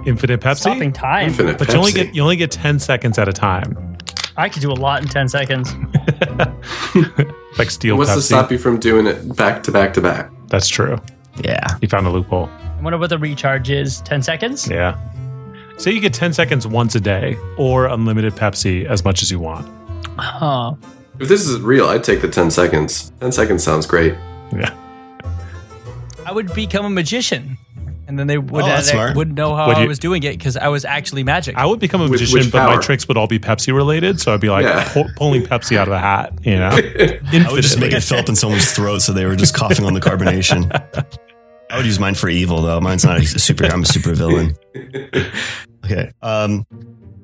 Speaker 2: Infinite Pepsi?
Speaker 5: Stopping time.
Speaker 4: Infinite Pepsi,
Speaker 2: But
Speaker 4: Pepsi.
Speaker 2: you only get you only get ten seconds at a time.
Speaker 5: I could do a lot in 10 seconds.
Speaker 2: Like steel
Speaker 4: What's
Speaker 2: Pepsi.
Speaker 4: to stop you from doing it back to back to back?
Speaker 2: That's true.
Speaker 1: Yeah.
Speaker 2: You found a loophole.
Speaker 5: I wonder what the recharge is. 10 seconds?
Speaker 2: Yeah. Say you get ten seconds once a day, or unlimited Pepsi as much as you want.
Speaker 5: Huh.
Speaker 4: If this is real, I'd take the 10 seconds. 10 seconds sounds great.
Speaker 2: Yeah.
Speaker 5: I would become a magician. And then they would,
Speaker 1: Oh, that's
Speaker 5: uh,
Speaker 1: smart.
Speaker 5: wouldn't know how
Speaker 2: Would
Speaker 5: I was doing it because I was actually magic.
Speaker 2: I would become a
Speaker 4: With
Speaker 2: magician,
Speaker 4: which
Speaker 2: but my tricks would all be Pepsi related. So I'd be like
Speaker 4: Yeah.
Speaker 2: pu- pulling Pepsi out of a hat, you know?
Speaker 1: I would just make it fill up in someone's throat so they were just coughing on the carbonation. I would use mine for evil though. Mine's not a super. I'm a super villain. Okay. Um,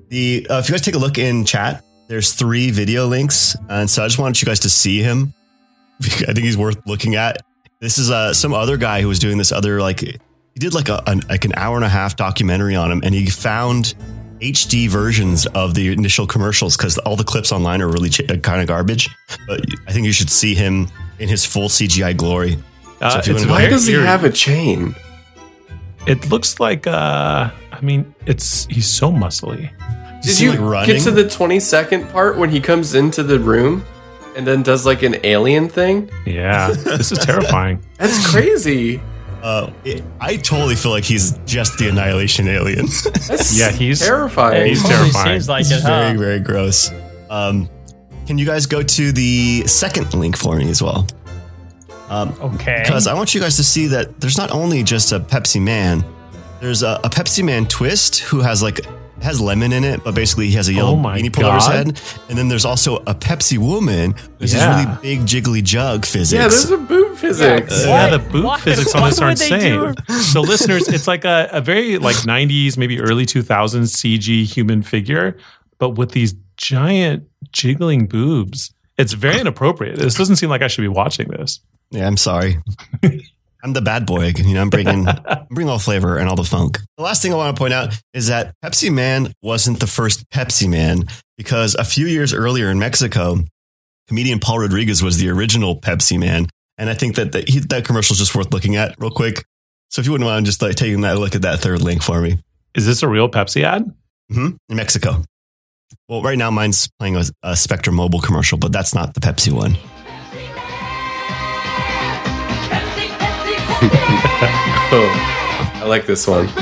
Speaker 1: the uh, if you guys take a look in chat, there's three video links, and so I just wanted you guys to see him. I think he's worth looking at. This is uh, some other guy who was doing this other like he did like a an, like an hour and a half documentary on him, and he found HD versions of the initial commercials because all the clips online are really ch- kind of garbage. But I think you should see him in his full CGI glory.
Speaker 2: Uh,
Speaker 1: So if you
Speaker 2: it's
Speaker 4: Why does he
Speaker 2: eerie.
Speaker 4: have a chain?
Speaker 2: It looks like. uh I mean, it's he's so muscly.
Speaker 4: Did
Speaker 1: see,
Speaker 4: you
Speaker 1: like,
Speaker 4: get to the 20 second part when he comes into the room and then does like an alien thing?
Speaker 2: Yeah, this is terrifying.
Speaker 4: That's crazy.
Speaker 1: Uh, it, I totally feel like he's just the annihilation alien.
Speaker 4: That's
Speaker 2: Yeah, he's-
Speaker 4: terrifying.
Speaker 2: he's
Speaker 5: Totally
Speaker 2: terrifying.
Speaker 5: Seems like
Speaker 1: It's
Speaker 5: it, huh?
Speaker 1: very, very gross. Um, can you guys go to the second link for me as well? Um,
Speaker 5: Okay.
Speaker 1: because I want you guys to see that there's not only just a Pepsi Man, there's a, a Pepsi Man twist who has like has lemon in it, but basically he has a yellow
Speaker 2: Oh my
Speaker 1: beanie pull over his head. And then there's also a Pepsi woman who's
Speaker 2: Yeah.
Speaker 1: this really big jiggly jug physics.
Speaker 4: yeah, there's a boob physics.
Speaker 5: Yeah.
Speaker 2: Yeah, the boob
Speaker 5: why-
Speaker 2: physics on this aren't
Speaker 5: they
Speaker 2: same. So, listeners, it's like a, a very like 90s, maybe early 2000s CG human figure, but with these giant jiggling boobs. It's very inappropriate. This doesn't seem like I should be watching this.
Speaker 1: Yeah, I'm sorry. I'm the bad boy. You know, I'm bringing I'm bringing all flavor and all the funk. The last thing I want to point out is that Pepsi Man wasn't the first Pepsi Man because a few years earlier in Mexico, comedian Paul Rodriguez was the original Pepsi Man, and I think that that, he, that commercial is just worth looking at real quick. So if you wouldn't mind just like taking that look at that third link for me
Speaker 2: Is this a real Pepsi ad?
Speaker 1: hmm in Mexico. Well, right now mine's playing a, a Spectrum Mobile commercial, but that's not the Pepsi one.
Speaker 4: Oh, I like this one.
Speaker 1: the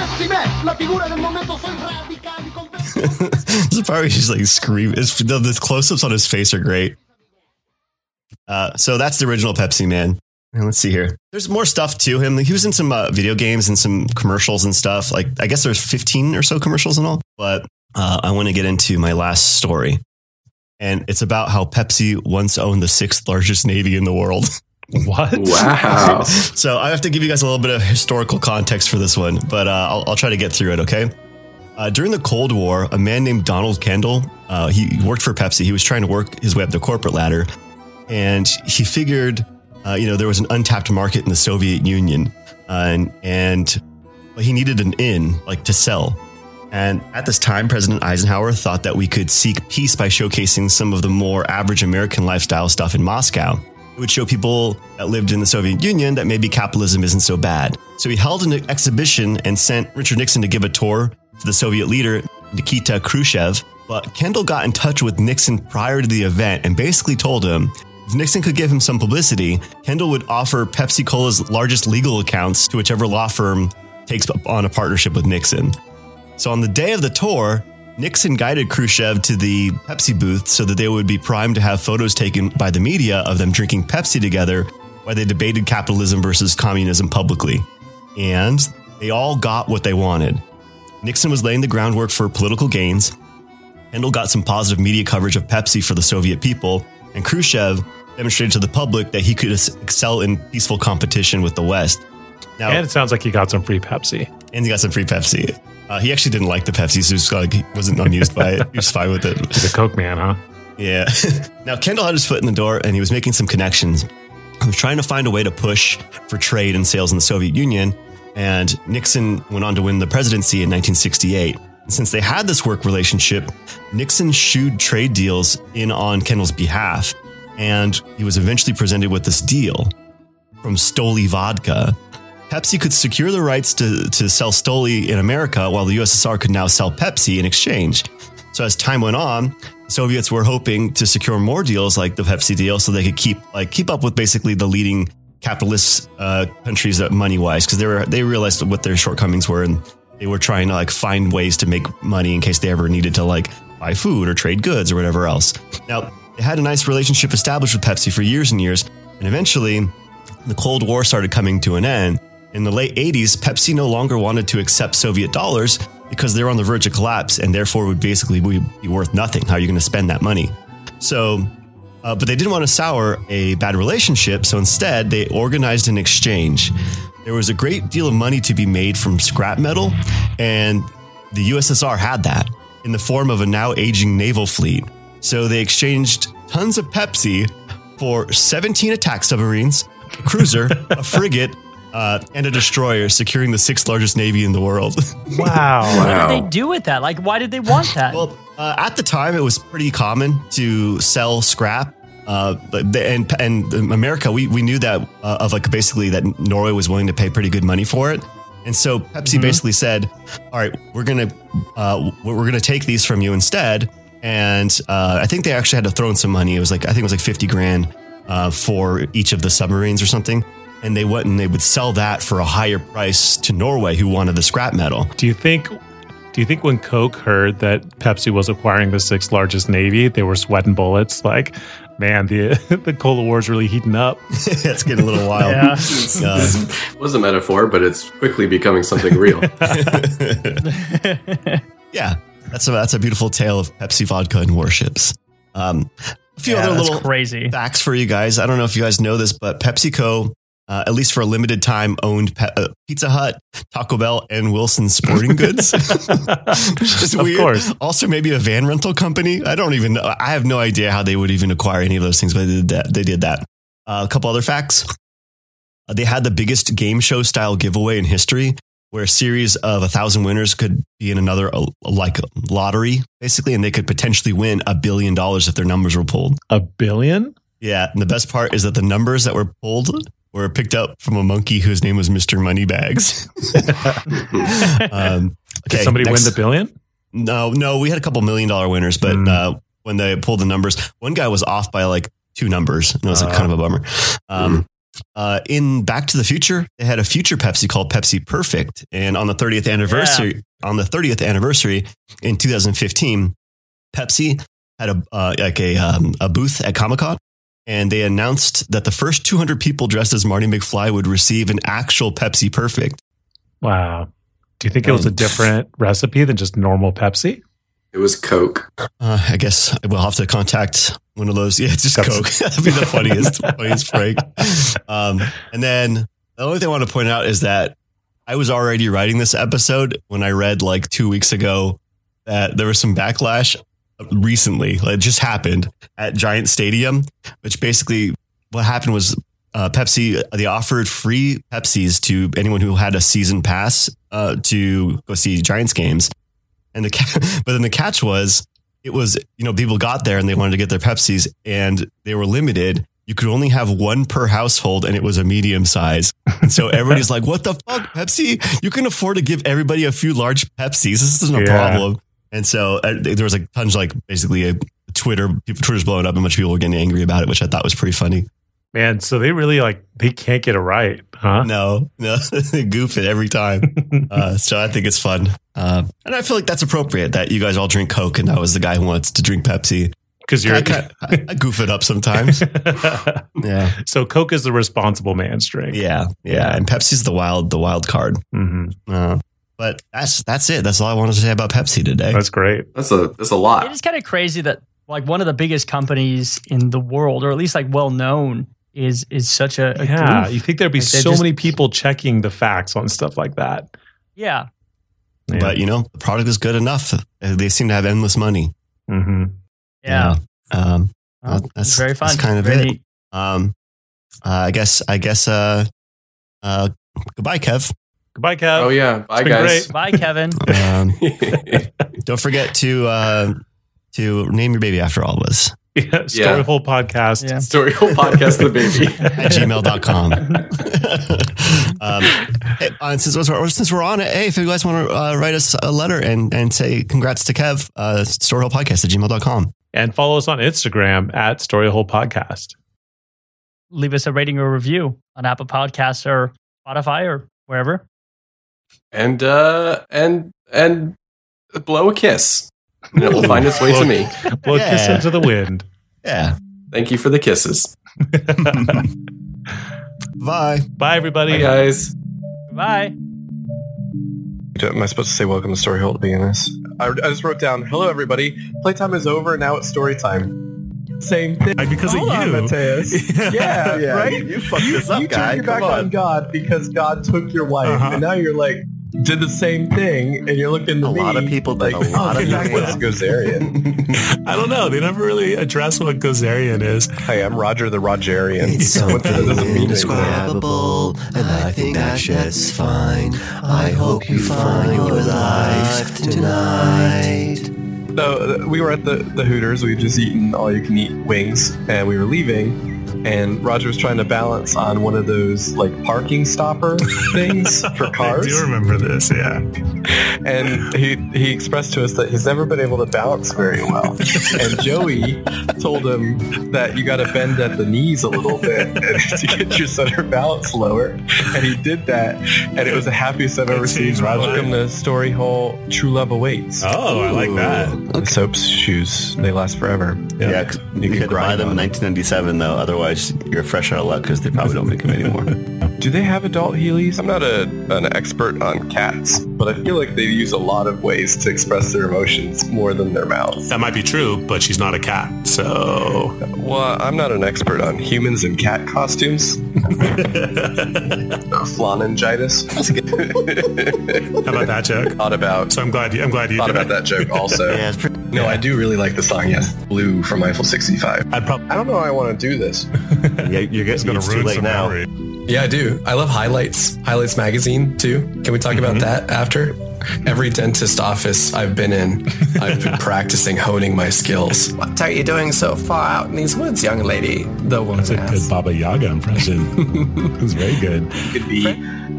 Speaker 1: part he's like screaming. It's, the, the close-ups on his face are great. Uh, so that's the original Pepsi Man. And let's see here. There's more stuff to him. He was in some uh, video games and some commercials and stuff. Like I guess there's 15 or so commercials and all. But uh, I want to get into my last story, and it's about how Pepsi once owned the sixth largest navy in the world.
Speaker 2: What?
Speaker 4: Wow.
Speaker 1: So I have to give you guys a little bit of historical context for this one, but uh, I'll, I'll try to get through it. Okay. Uh, during the Cold War, a man named Donald Kendall, uh, he worked for Pepsi. He was trying to work his way up the corporate ladder, and he figured, uh, you know, there was an untapped market in the Soviet Union, uh, and and but he needed an in, like to sell. And at this time, President Eisenhower thought that we could seek peace by showcasing some of the more average American lifestyle stuff in Moscow. It would show people that lived in the Soviet Union that maybe capitalism isn't so bad. So he held an exhibition and sent Richard Nixon to give a tour to the Soviet leader, Nikita Khrushchev. But Kendall got in touch with Nixon prior to the event and basically told him if Nixon could give him some publicity, Kendall would offer Pepsi Cola's largest legal accounts to whichever law firm takes on a partnership with Nixon. So on the day of the tour, Nixon guided Khrushchev to the Pepsi booth so that they would be primed to have photos taken by the media of them drinking Pepsi together while they debated capitalism versus communism publicly. And they all got what they wanted. Nixon was laying the groundwork for political gains. Kendall got some positive media coverage of Pepsi for the Soviet people, and Khrushchev demonstrated to the public that he could excel in peaceful competition with the West. Now,
Speaker 2: And it sounds like he got some free Pepsi.
Speaker 1: and he got some free Pepsi. Uh, he actually didn't like the Pepsi, so he was like, he wasn't unused by it. He was fine with it.
Speaker 2: He's a Coke man, huh?
Speaker 1: Yeah. now, Kendall had his foot in the door and he was making some connections. He was trying to find a way to push for trade and sales in the Soviet Union. And Nixon went on to win the presidency in 1968. And since they had this work relationship, Nixon shooed trade deals in on Kendall's behalf. And he was eventually presented with this deal from Stoli Vodka. Pepsi could secure the rights to, to sell Stoli in America, while the USSR could now sell Pepsi in exchange. So as time went on, Soviets were hoping to secure more deals like the Pepsi deal, so they could keep like keep up with basically the leading capitalist uh, countries money wise, because they were they realized what their shortcomings were, and they were trying to like find ways to make money in case they ever needed to like buy food or trade goods or whatever else. Now they had a nice relationship established with Pepsi for years and years, and eventually the Cold War started coming to an end. In the late 80s, Pepsi no longer wanted to accept Soviet dollars because they were on the verge of collapse and therefore would basically be worth nothing. How are you going to spend that money? So, uh, but they didn't want to sour a bad relationship. So instead, they organized an exchange. There was a great deal of money to be made from scrap metal, and the USSR had that in the form of a now aging naval fleet. So they exchanged tons of Pepsi for 17 attack submarines, a cruiser, a frigate, uh, and a destroyer, securing the sixth largest navy in the world.
Speaker 2: Wow.
Speaker 5: What did they do with that? Like, why did they want that?
Speaker 1: well, uh, at the time, it was pretty common to sell scrap. Uh, but the, and and America, we, we knew that uh, of like basically that Norway was willing to pay pretty good money for it, and so Pepsi basically said, "All right, we're gonna uh, we're we're gonna take these from you instead." And uh, I think they actually had to throw in some money. It was like I think it was like fifty grand uh, for each of the submarines or something. And they went and they would sell that for a higher price to Norway, who wanted the scrap metal.
Speaker 2: Do you think? Do you think when Coke heard that Pepsi was acquiring the sixth largest navy, they were sweating bullets? Like, man, the the Cola War is really heating up.
Speaker 1: it's getting a little wild.
Speaker 5: yeah.
Speaker 1: Uh,
Speaker 4: was a metaphor, but it's quickly becoming something real.
Speaker 1: yeah, that's a that's a beautiful tale of Pepsi vodka and warships. Um, a few
Speaker 5: yeah,
Speaker 1: other little
Speaker 5: crazy.
Speaker 1: facts for you guys. I don't know if you guys know this, but PepsiCo, uh, at least for a limited time, owned Pe- uh, Pizza Hut, Taco Bell, and Wilson Sporting Goods. Which
Speaker 2: Of
Speaker 1: weird.
Speaker 2: course.
Speaker 1: Also, maybe a van rental company. I don't even know. I have no idea how they would even acquire any of those things, but they did that. They did that. Uh, a couple other facts. Uh, they had the biggest game show style giveaway in history, where a series of a thousand winners could be in another uh, like lottery, basically, and they could potentially win a billion dollars if their numbers were pulled.
Speaker 2: A billion?
Speaker 1: Yeah, and the best part is that the numbers that were pulled were picked up from a monkey whose name was Mr. Moneybags. um,
Speaker 2: Did somebody
Speaker 1: next-
Speaker 2: win the billion?
Speaker 1: No, no, we had a couple million dollar winners, but
Speaker 2: Hmm.
Speaker 1: uh, when they pulled the numbers, one guy was off by like two numbers. And it was like
Speaker 2: Uh.
Speaker 1: kind of a bummer. Um, uh, in Back to the Future, they had a future Pepsi called Pepsi Perfect, and on the 30th anniversary, on the 30th anniversary in 2015, Pepsi had a uh, like a um, a booth at Comic Con, and they announced that the first 200 people dressed as Marty McFly would receive an actual Pepsi Perfect.
Speaker 2: Wow. Do you think it was a different recipe than just normal Pepsi?
Speaker 4: It was Coke.
Speaker 1: Uh, I guess we'll have to contact one of those. Yeah, just
Speaker 2: That's-
Speaker 1: Coke. That'd be the funniest, funniest prank. Um, and then the only thing I want to point out is that I was already writing this episode when I read like two weeks ago that there was some backlash recently. It just happened at Giant Stadium, which basically what happened was uh, Pepsi they offered free Pepsis to anyone who had a season pass uh, to go see Giants games, and the but then the catch was it was you know people got there and they wanted to get their Pepsis and they were limited. You could only have one per household, and it was a medium size. And so everybody's like, "What the fuck, Pepsi? You can afford to give everybody a few large Pepsis. This isn't a
Speaker 2: Yeah.
Speaker 1: problem." And so uh, there was like tons like basically a Twitter people Twitter's blowing up and a bunch of people were getting angry about it, which I thought was pretty funny.
Speaker 2: Man, so they really like they can't get it right, huh?
Speaker 1: No, no, they goof it every time. Uh, so I think it's fun, uh, and I feel like that's appropriate that you guys all drink Coke, and I was the guy who wants to drink Pepsi.
Speaker 2: Because you're
Speaker 1: I, I, I goof it up sometimes. Yeah,
Speaker 2: so Coke is the responsible man's drink.
Speaker 1: yeah, yeah, and Pepsi's the wild, the wild card.
Speaker 2: hmm
Speaker 1: Uh, but that's that's it. That's all I wanted to say about Pepsi today.
Speaker 2: That's great.
Speaker 4: That's a that's a lot.
Speaker 5: It is kind of crazy that like one of the biggest companies in the world, or at least like well known, is is such a, a
Speaker 2: Yeah,
Speaker 5: goof.
Speaker 2: you think there'd be
Speaker 5: Like,
Speaker 2: so
Speaker 5: just-
Speaker 2: many people checking the facts on stuff like that.
Speaker 5: yeah.
Speaker 2: Yeah.
Speaker 1: But you know, the product is good enough. They seem to have endless money.
Speaker 2: hmm
Speaker 5: Yeah.
Speaker 1: Um,
Speaker 5: Well,
Speaker 1: Well, that's-
Speaker 5: very fun.
Speaker 1: that's kind of
Speaker 5: Very
Speaker 1: it.
Speaker 5: neat.
Speaker 1: um, uh, I guess. I guess. Uh, uh, goodbye, Kev.
Speaker 2: Goodbye, Kev.
Speaker 4: Oh yeah. Bye
Speaker 2: been
Speaker 4: guys.
Speaker 5: Bye, Kevin.
Speaker 1: Um, don't forget to uh, to name your baby after all of us
Speaker 2: Yeah, Story Hole Podcast.
Speaker 5: Yeah.
Speaker 4: Story Hole Podcast the baby.
Speaker 1: at gmail.com. um, hey, uh, since, we're, since we're on it, hey, if you guys want to uh, write us a letter and, and say congrats to Kev, uh, storyholepodcast at gmail.com.
Speaker 2: And follow us on Instagram at Story Hole Podcast.
Speaker 5: Leave us a rating or review on Apple Podcasts or Spotify or wherever.
Speaker 4: And uh and and blow a kiss. And it will find its way to me.
Speaker 2: Blow a kiss
Speaker 1: Yeah.
Speaker 2: into the wind.
Speaker 1: Yeah.
Speaker 4: Thank you for the kisses.
Speaker 1: Bye.
Speaker 2: Bye, everybody.
Speaker 4: Bye guys.
Speaker 5: Bye.
Speaker 6: Am I supposed to say welcome to Story Hole to begin this? I, I just wrote down, hello everybody, playtime is over, now it's story time. Same thing.
Speaker 2: Because
Speaker 6: Hold on, Mateus. Yeah,
Speaker 1: Yeah,
Speaker 6: right?
Speaker 1: you- you fucked this up,
Speaker 6: you
Speaker 1: guy.
Speaker 6: turned your back
Speaker 1: on.
Speaker 6: on God because God took your wife,
Speaker 2: Uh-huh.
Speaker 6: and now you're like,
Speaker 7: did the same thing, and you're looking to
Speaker 8: A
Speaker 7: me
Speaker 8: lot of people did
Speaker 7: like,
Speaker 8: a lot
Speaker 7: oh,
Speaker 8: of people.
Speaker 7: What's Gozerian?
Speaker 2: I don't know. They never really address what Gozerian is.
Speaker 7: Hi, I'm Roger the Rogerian.
Speaker 8: It's something
Speaker 7: doesn't mean anything.
Speaker 8: indescribable, and I think that's just fine. I hope you find your life tonight.
Speaker 7: So uh, we were at the, the Hooters. We had just eaten all you can eat wings, and we were leaving. And Roger was trying to balance on one of those like parking stopper things for
Speaker 2: I
Speaker 7: cars.
Speaker 2: do remember this. Yeah.
Speaker 7: and he he expressed to us that he's never been able to balance very well. and Joey told him that you got to bend at the knees a little bit to get your center balance lower. And he did that, and it was the happiest I've ever seen.
Speaker 2: changed my
Speaker 7: Welcome to Story Hole. True love awaits.
Speaker 2: Oh, I like that.
Speaker 7: Soap's shoes, they last forever.
Speaker 1: Yeah, 'cause you,
Speaker 7: can
Speaker 1: could buy them in 1997 though. Otherwise, you're fresh out of luck because they probably don't make them anymore.
Speaker 7: Do they have adult Heelys? I'm not a, an expert on cats, but I feel like they use a lot of ways to express their emotions more than their mouths.
Speaker 2: That might be true, but she's not a cat. So
Speaker 7: Well, I'm not an expert on humans and cat costumes. Flaningitis.
Speaker 2: how about that joke?
Speaker 7: thought about
Speaker 2: So I'm glad you. I'm glad you
Speaker 7: thought
Speaker 2: did
Speaker 7: about
Speaker 2: it.
Speaker 7: that joke also.
Speaker 8: Yeah, it's pretty.
Speaker 7: No, I do really like the song. Yes, Blue from Eiffel 65.
Speaker 2: I'd probably
Speaker 7: I don't know. how I want to do this.
Speaker 1: yeah, you're getting
Speaker 2: gonna
Speaker 1: it's too
Speaker 2: ruin
Speaker 1: late
Speaker 2: some
Speaker 1: now.
Speaker 2: memory.
Speaker 9: Yeah, I do. I love highlights. Highlights magazine too. Can we talk about mm-hmm. that after? Every dentist office I've been in, I've been practicing honing my skills. What are you doing so far out in these woods, young lady? The woman
Speaker 2: That's a good. Baba Yaga impression. it's very good.
Speaker 7: could be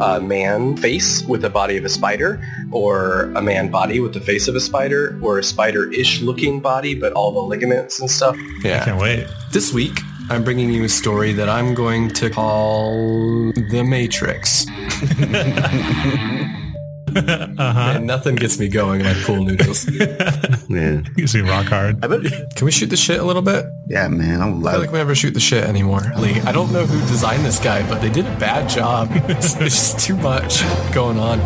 Speaker 7: a man face with the body of a spider, or a man body with the face of a spider, or a spider-ish looking body, but all the ligaments and stuff.
Speaker 9: Yeah.
Speaker 2: I can't wait.
Speaker 9: This week, I'm bringing you a story that I'm going to call The Matrix.
Speaker 2: uh-huh.
Speaker 9: And nothing gets me going like pool noodles.
Speaker 1: Yeah,
Speaker 2: You see rock hard.
Speaker 1: I bet.
Speaker 9: Can we shoot the shit a little bit?
Speaker 1: Yeah, man, I'm
Speaker 9: I feel like we never shoot the shit anymore. Lee, I don't know who designed this guy, but they did a bad job. It's, it's just too much going on.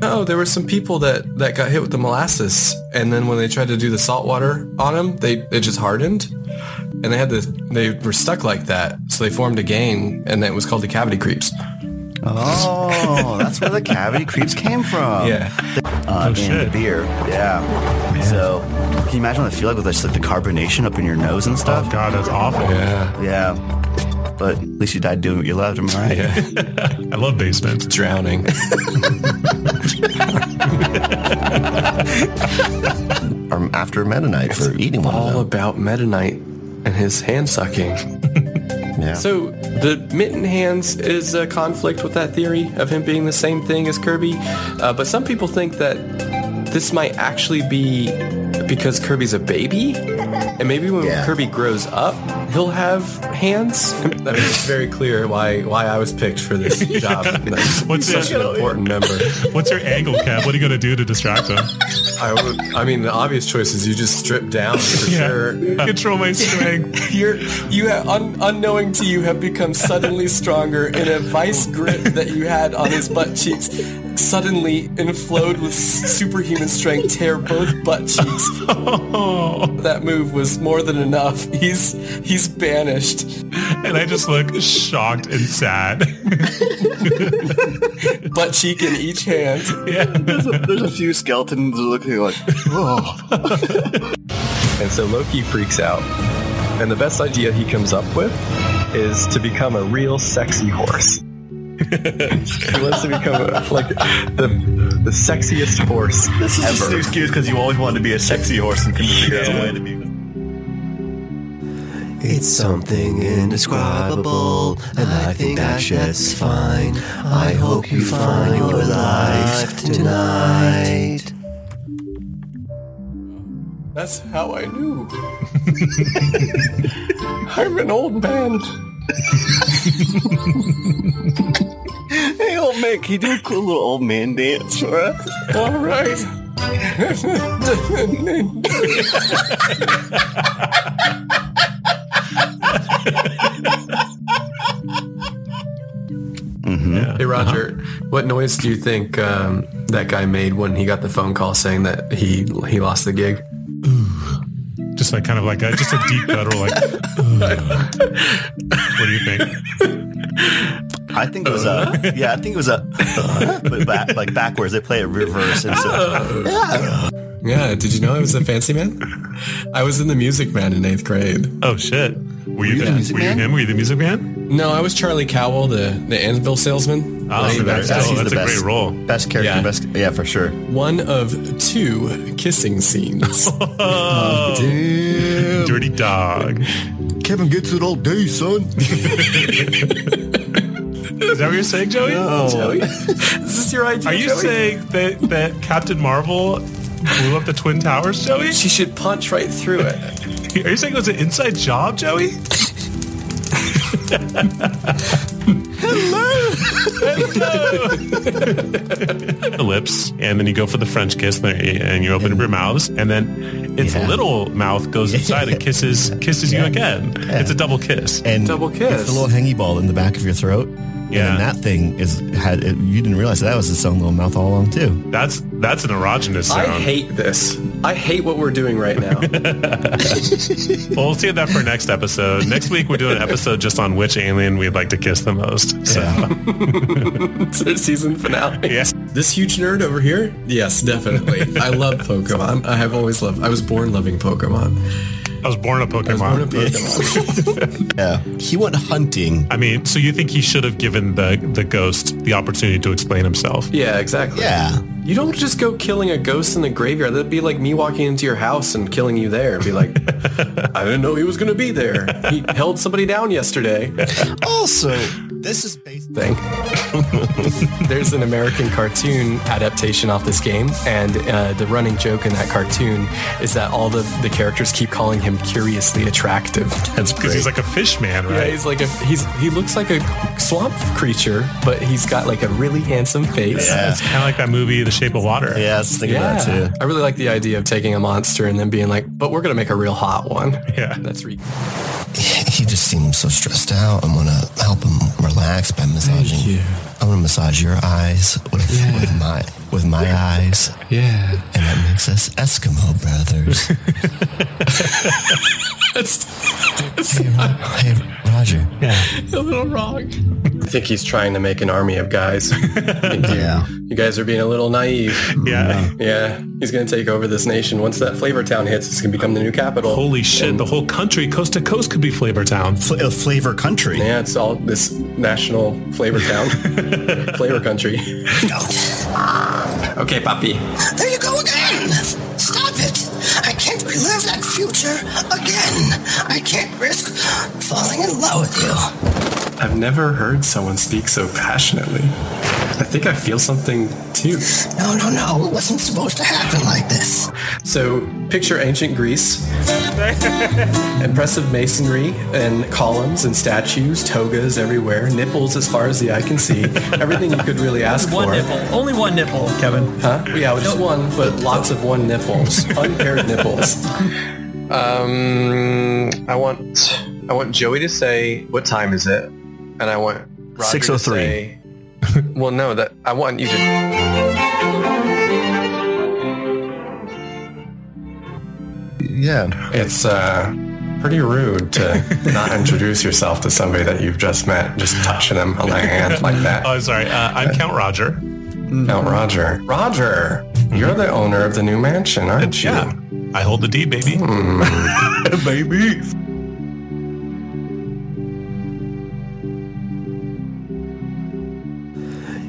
Speaker 9: No, there were some people that, that got hit with the molasses, and then when they tried to do the salt water on them, they it just hardened, and they had to they were stuck like that. So they formed a gang, and it was called the cavity creeps.
Speaker 8: Oh, that's where the cavity creeps came from.
Speaker 9: Yeah,
Speaker 8: uh, in
Speaker 2: shit.
Speaker 8: beer. Yeah. So, can you imagine what it feel like with just like the carbonation up in your nose and
Speaker 2: Oh
Speaker 8: stuff?
Speaker 2: God, that's awful.
Speaker 9: yeah,
Speaker 8: Yeah. But at least you died doing what you loved, am I right?
Speaker 9: yeah.
Speaker 2: I love basements.
Speaker 9: Drowning.
Speaker 8: Or after Mennonite for eating one
Speaker 9: All
Speaker 8: of them.
Speaker 9: about Meta Knight and his hand sucking.
Speaker 8: Yeah.
Speaker 9: So the mitten hands is a conflict with that theory of him being the same thing as Kirby, uh, but some people think that this might actually be because Kirby's a baby, and maybe when
Speaker 8: Yeah.
Speaker 9: Kirby grows up, he'll have hands. That makes it very clear why why I was picked for this job. That's
Speaker 2: What's
Speaker 9: such an important member.
Speaker 2: What's your angle, Kev? What are you gonna do to distract him?
Speaker 9: I would. I mean, the obvious choice is you just strip down for sure.
Speaker 2: Control my strength.
Speaker 9: You're you have un, unknowing to you have become suddenly stronger in a vice grip that you had on his butt cheeks. Suddenly inflowed with superhuman strength, tear both butt cheeks.
Speaker 2: Oh,
Speaker 9: That move was more than enough. He's he's banished.
Speaker 2: and I just look shocked and sad.
Speaker 9: Butt cheek in each hand.
Speaker 2: yeah.
Speaker 8: there's, a, there's a few skeletons looking like, oh.
Speaker 7: And so Loki freaks out. And the best idea he comes up with is to become a real sexy horse. He wants to become like the the sexiest horse
Speaker 1: This is just
Speaker 7: ever.
Speaker 1: an excuse because you always wanted to be a sexy horse and couldn't figure out a way to be.
Speaker 8: It's something indescribable, and I think that's just fine. I hope you find your life tonight.
Speaker 9: That's how I knew. I'm an old man.
Speaker 8: Hey, old man, can you do a cool little old man dance for us?
Speaker 9: All right. Hey Roger, what noise do you think um, that guy made when he got the phone call saying that he he lost the gig?
Speaker 2: Just like kind of like a just a deep guttural like. "Ugh." what do you think?
Speaker 8: I think it was a uh-huh. yeah. I think it was a uh, but back, like backwards. They play it reverse. And so, yeah.
Speaker 9: Yeah, did you know I was a fancy man? I was in the Music Man in eighth grade.
Speaker 2: Oh shit! Were you,
Speaker 8: the
Speaker 2: the,
Speaker 8: music
Speaker 2: were you
Speaker 8: man?
Speaker 2: him? Were you the music man?
Speaker 9: No, I was Charlie Cowell, the, the Anvil salesman.
Speaker 2: Ah, oh,
Speaker 9: Right,
Speaker 2: that's,
Speaker 9: that's-
Speaker 2: still,
Speaker 8: he's
Speaker 2: that's
Speaker 8: the
Speaker 2: a
Speaker 8: best.
Speaker 2: great role.
Speaker 8: Best character,
Speaker 9: Yeah.
Speaker 8: best yeah for sure.
Speaker 9: One of two kissing scenes.
Speaker 2: Oh,
Speaker 8: Damn,
Speaker 2: dirty dog.
Speaker 8: Kevin gets it all day, son.
Speaker 2: Is that what you're saying, Joey?
Speaker 9: Joey? Is this your idea?
Speaker 2: Are you
Speaker 9: Joey?
Speaker 2: saying that that Captain Marvel blew up the twin towers, Joey?
Speaker 9: she should punch right through it?
Speaker 2: Are you saying it was an inside job, Joey? The lips, and then you go for the French kiss, and and you open up your mouths, and then its
Speaker 8: Yeah.
Speaker 2: little mouth goes inside and kisses kisses you again. It's a double kiss.
Speaker 1: And
Speaker 9: Double kiss.
Speaker 1: It's the little hangy ball in the back of your throat.
Speaker 2: Yeah.
Speaker 1: And then that thing is had it, you didn't realize that was its own little mouth all along too.
Speaker 2: That's that's an erogenous sound.
Speaker 9: I hate this. I hate what we're doing right now.
Speaker 2: well, we'll save that for next episode. Next week we're doing an episode just on which alien we'd like to kiss the most. So
Speaker 9: it's our season finale.
Speaker 2: Yes.
Speaker 9: This huge nerd over here? Yes, definitely. I love Pokemon. I have always loved. I was born loving Pokemon.
Speaker 2: I was born a
Speaker 9: I was born a
Speaker 2: Pokemon.
Speaker 9: Pokemon.
Speaker 1: Yeah. He went hunting.
Speaker 2: I mean, so you think he should have given the the ghost the opportunity to explain himself?
Speaker 9: yeah, exactly.
Speaker 1: Yeah.
Speaker 9: You don't just go killing a ghost in the graveyard. That'd be like me walking into your house and killing you there. And be like, I didn't know he was going to be there. He held somebody down yesterday.
Speaker 1: Also, this is based
Speaker 9: thing. There's an American cartoon adaptation off this game, and uh, the running joke in that cartoon is that all the, the characters keep calling him curiously attractive.
Speaker 1: That's
Speaker 2: Because
Speaker 1: great.
Speaker 2: he's like a fish man, right?
Speaker 9: Yeah,
Speaker 2: right?
Speaker 9: he's like a he's he looks like a swamp creature, but he's got like a really handsome face.
Speaker 1: Yeah.
Speaker 2: It's kind of like that movie, The Shape of Water.
Speaker 1: yeah, I was thinking
Speaker 9: Yeah.
Speaker 1: of that too.
Speaker 9: I really like the idea of taking a monster and then being like, but we're gonna make a real hot one.
Speaker 2: Yeah.
Speaker 9: That's re-
Speaker 1: He just seems so stressed out. I'm gonna help him relax by massaging. I'm gonna massage your eyes with, with my with my eyes,
Speaker 9: yeah.
Speaker 1: and that makes us Eskimo brothers.
Speaker 9: That's,
Speaker 1: hey, Ro- hey, Roger.
Speaker 9: a little wrong. I think he's trying to make an army of guys. I think you,
Speaker 1: Yeah.
Speaker 9: you guys are being a little naive.
Speaker 2: Yeah.
Speaker 9: Yeah, he's gonna take over this nation. Once that Flavor Town hits, it's gonna become the new capital.
Speaker 2: Holy shit, the whole country, coast to coast, could be Flavor Town.
Speaker 1: Fl- uh, flavor country.
Speaker 9: Yeah, it's all this national Flavor Town, Flavor Country. Okay, Papi.
Speaker 10: There you go again! Stop it! I can't relive that future again! I can't risk falling in love with you.
Speaker 9: I've never heard someone speak so passionately. I think I feel something too.
Speaker 10: No, no, no, it wasn't supposed to happen like this.
Speaker 9: So, picture ancient Greece. Impressive masonry and columns and statues, togas everywhere, nipples as far as the eye can see. Everything you could really ask
Speaker 5: One
Speaker 9: for.
Speaker 5: One nipple. Only one nipple, Kevin.
Speaker 9: Huh? Yeah, well, just one, but lots of one nipples, unpaired nipples.
Speaker 11: Um, I want I want Joey to say what time is it, and I want Roger to
Speaker 8: 6:03.
Speaker 11: Say- well, no, that I want you to.
Speaker 1: Yeah.
Speaker 9: It's uh, pretty rude to not introduce yourself to somebody that you've just met, just touching them on the hand like that.
Speaker 2: Oh, sorry. Uh, I'm Count Roger.
Speaker 9: Count Roger. Roger, you're the owner of the new mansion, aren't you?
Speaker 2: Yeah. I hold the deed, baby.
Speaker 1: Baby.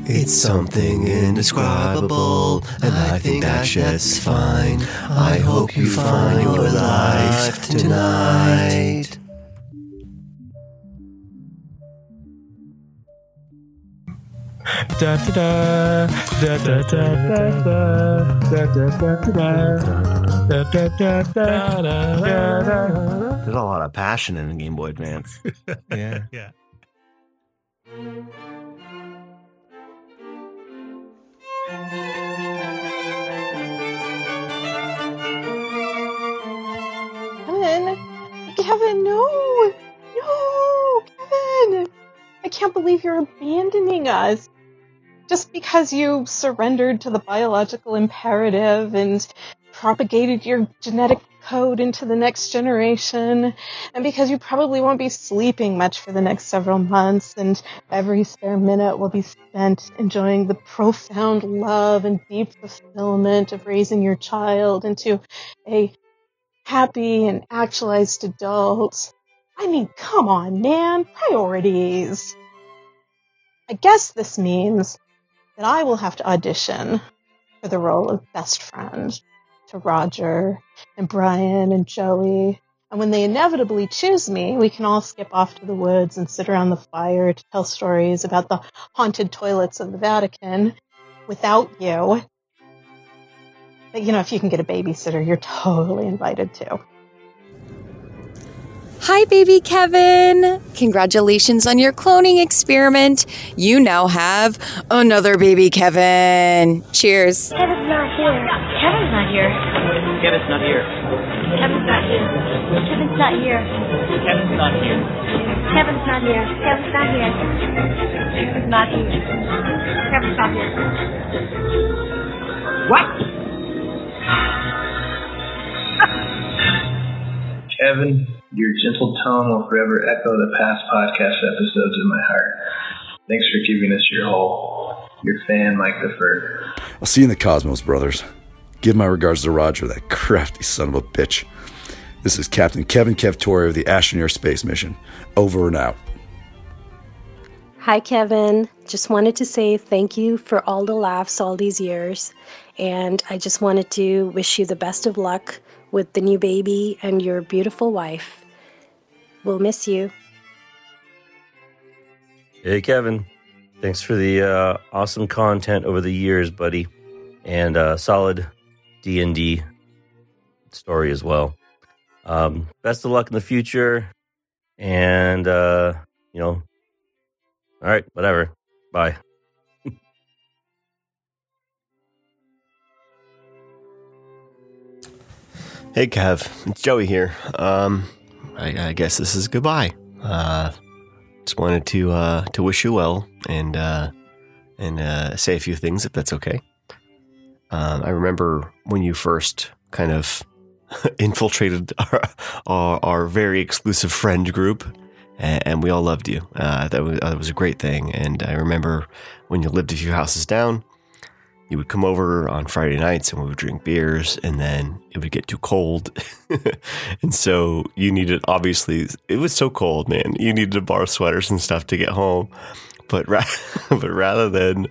Speaker 12: It's something indescribable, and I think that's just fine. I hope you find your life tonight.
Speaker 8: There's a lot of passion in the Game Boy Advance.
Speaker 1: Yeah.
Speaker 2: Yeah.
Speaker 13: Can't believe you're abandoning us. Just because you surrendered to the biological imperative and propagated your genetic code into the next generation, and because you probably won't be sleeping much for the next several months, and every spare minute will be spent enjoying the profound love and deep fulfillment of raising your child into a happy and actualized adult. I mean, come on, man, priorities. I guess this means that I will have to audition for the role of best friend to Roger and Brian and Joey. And when they inevitably choose me, we can all skip off to the woods and sit around the fire to tell stories about the haunted toilets of the Vatican without you. But you know, if you can get a babysitter, you're totally invited too.
Speaker 14: Hi, baby Kevin. Congratulations on your cloning experiment. You now have another baby Kevin. Cheers.
Speaker 15: Kevin's not here. Kevin's not here.
Speaker 16: Kevin's not here.
Speaker 15: Kevin's not here. Kevin's not here.
Speaker 16: Kevin's not here.
Speaker 15: Kevin's not here. Kevin's not here. Kevin's not here. Kevin's not here.
Speaker 16: What?
Speaker 17: Kevin, your gentle tone will forever echo the past podcast episodes in my heart. Thanks for giving us your whole. Your fan, Mike the Fur.
Speaker 18: I'll see you in the Cosmos, brothers. Give my regards to Roger, that crafty son of a bitch. This is Captain Kevin Kevtori of the Astroneer Space Mission. Over and out.
Speaker 19: Hi, Kevin. Just wanted to say thank you for all the laughs all these years. And I just wanted to wish you the best of luck with the new baby and your beautiful wife. We'll miss you.
Speaker 20: Hey, Kevin. Thanks for the uh, awesome content over the years, buddy, and uh, solid D and D story as well. Um, best of luck in the future, and uh, you know, all right, whatever. Bye.
Speaker 1: Hey, Kev, it's Joey here. Um, I, I guess this is goodbye. Uh, just wanted to uh, to wish you well and uh, and uh, say a few things if that's okay. Um, I remember when you first kind of infiltrated our, our, our very exclusive friend group, and, and we all loved you. Uh, that was that was a great thing. And I remember when you lived a few houses down, you would come over on Friday nights and we would drink beers, and then it would get too cold. and so you needed, obviously, it was so cold, man. You needed to borrow sweaters and stuff to get home. But, ra- but rather than,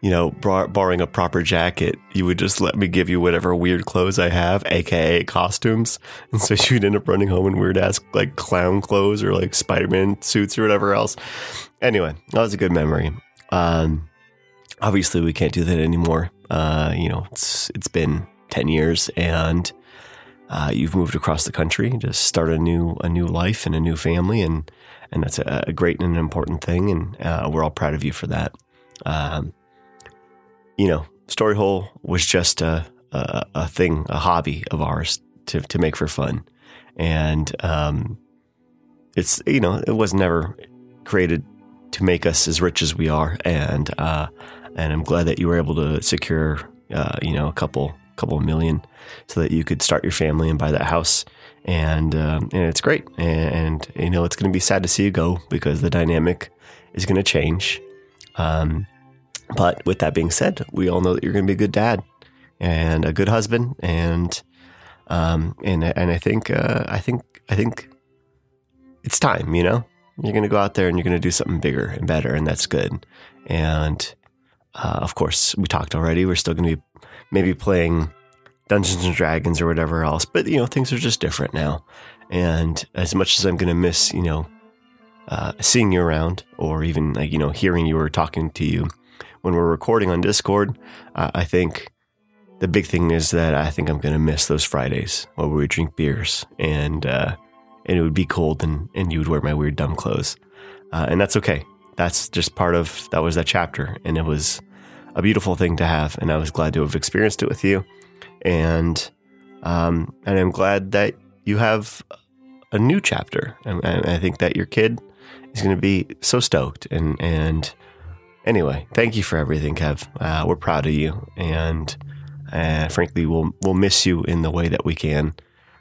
Speaker 1: you know, bar- borrowing a proper jacket, you would just let me give you whatever weird clothes I have, aka costumes. And so you'd end up running home in weird ass, like clown clothes or like Spider Man suits or whatever else. Anyway, that was a good memory. Um, obviously we can't do that anymore. Uh, you know, it's it's been ten years, and uh, you've moved across the country to start a new a new life and a new family, and and that's a, a great and an important thing, and uh, we're all proud of you for that. Um, you know, Storyhole was just a, a a thing, a hobby of ours to to make for fun, and um, it's you know it was never created to make us as rich as we are, and uh, and I'm glad that you were able to secure, uh, you know, a couple couple million, so that you could start your family and buy that house. And um, and it's great. And, and you know, it's going to be sad to see you go because the dynamic is going to change. Um, but with that being said, we all know that you're going to be a good dad and a good husband, and um, and and I think uh, I think I think it's time. You know, you're going to go out there and you're going to do something bigger and better, and that's good. And uh, of course, we talked already. We're still going to be maybe playing Dungeons and Dragons or whatever else, but you know, things are just different now. And as much as I'm going to miss, you know, uh, seeing you around or even like, you know, hearing you or talking to you when we're recording on Discord, uh, I think the big thing is that I think I'm going to miss those Fridays where we drink beers and, uh, and it would be cold and, and you would wear my weird dumb clothes. Uh, and that's okay. That's just part of, that was that chapter. And it was, a beautiful thing to have, and I was glad to have experienced it with you. And um, and I'm glad that you have a new chapter. And, and I think that your kid is going to be so stoked. And and anyway, thank you for everything, Kev. Uh, we're proud of you, and uh, frankly, we'll we'll miss you in the way that we can.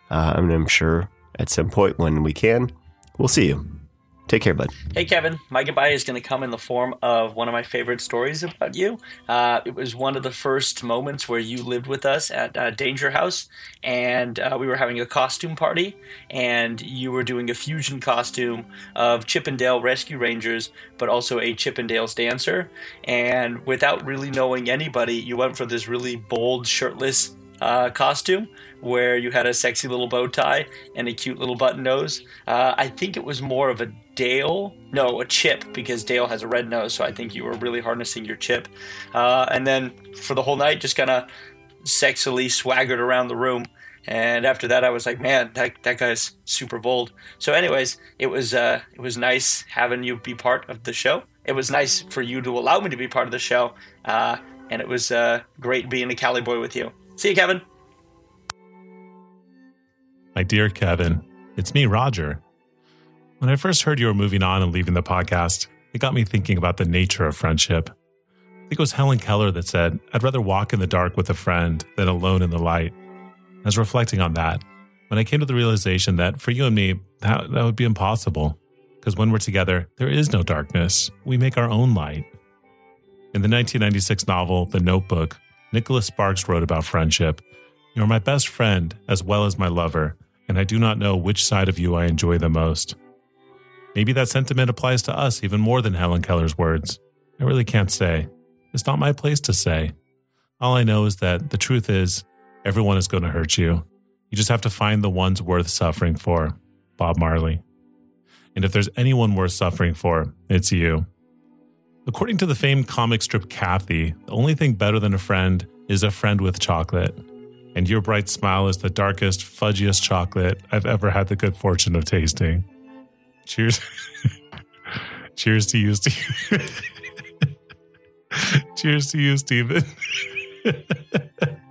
Speaker 1: Uh, mean, I'm sure at some point when we can, we'll see you. Take care, bud.
Speaker 16: Hey, Kevin. My goodbye is going to come in the form of one of my favorite stories about you. Uh, it was one of the first moments where you lived with us at uh, Danger House, and uh, we were having a costume party, and you were doing a fusion costume of Chip 'n Dale Rescue Rangers, but also a Chippendales dancer. And without really knowing anybody, you went for this really bold, shirtless uh, costume where you had a sexy little bow tie and a cute little button nose. Uh, I think it was more of a Dale, no, a chip, because Dale has a red nose, so I think you were really harnessing your chip. Uh, and then for the whole night, just kind of sexily swaggered around the room. And after that, I was like, man, that, that guy's super bold. So, anyways, it was uh, it was nice having you be part of the show. It was nice for you to allow me to be part of the show, uh, and it was uh, great being a Cali boy with you. See you, Kevin.
Speaker 2: My dear Kevin, it's me, Roger. When I first heard you were moving on and leaving the podcast, it got me thinking about the nature of friendship. I think it was Helen Keller that said, I'd rather walk in the dark with a friend than alone in the light. I was reflecting on that when I came to the realization that for you and me, that, that would be impossible. Because when we're together, there is no darkness. We make our own light. In the 1996 novel, The Notebook, Nicholas Sparks wrote about friendship. You are my best friend as well as my lover, and I do not know which side of you I enjoy the most. Maybe that sentiment applies to us even more than Helen Keller's words. I really can't say. It's not my place to say. All I know is that the truth is, everyone is going to hurt you. You just have to find the ones worth suffering for. Bob Marley. And if there's anyone worth suffering for, it's you. According to the famed comic strip Cathy, the only thing better than a friend is a friend with chocolate. And your bright smile is the darkest, fudgiest chocolate I've ever had the good fortune of tasting. Cheers. Cheers to you, Steve. Cheers to you, Steven.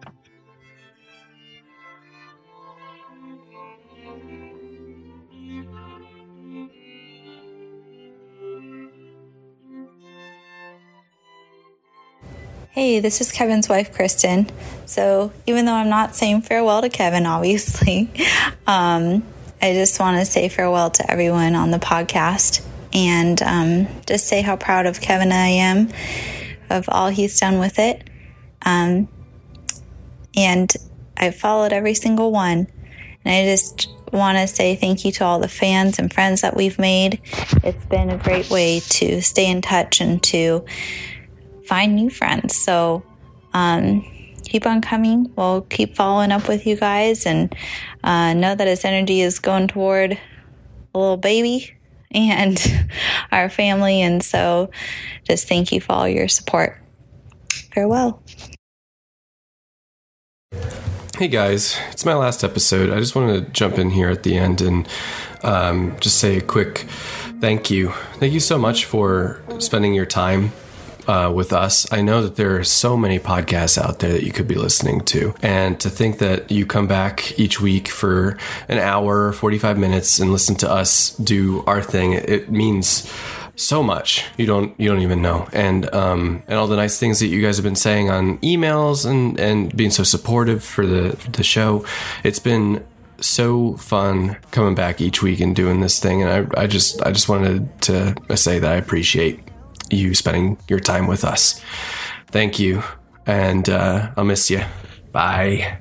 Speaker 21: Hey, this is Kevin's wife, Kristen. So, even though I'm not saying farewell to Kevin, obviously, um, I just want to say farewell to everyone on the podcast and um, just say how proud of Kevin I am of all he's done with it. Um, and I've followed every single one. And I just want to say thank you to all the fans and friends that we've made. It's been a great way to stay in touch and to find new friends. So um, keep on coming. We'll keep following up with you guys and uh, know that his energy is going toward a little baby and our family. And so just thank you for all your support. Farewell.
Speaker 9: Hey guys, it's my last episode. I just wanted to jump in here at the end and um, just say a quick thank you. Thank you so much for spending your time uh, with us. I know that there are so many podcasts out there that you could be listening to. And to think that you come back each week for an hour, 45 minutes and listen to us do our thing, it means so much you don't you don't even know and um and all the nice things that you guys have been saying on emails and and being so supportive for the the show it's been so fun coming back each week and doing this thing and i i just i just wanted to say that i appreciate you spending your time with us. Thank you, and uh, I'll miss you. Bye.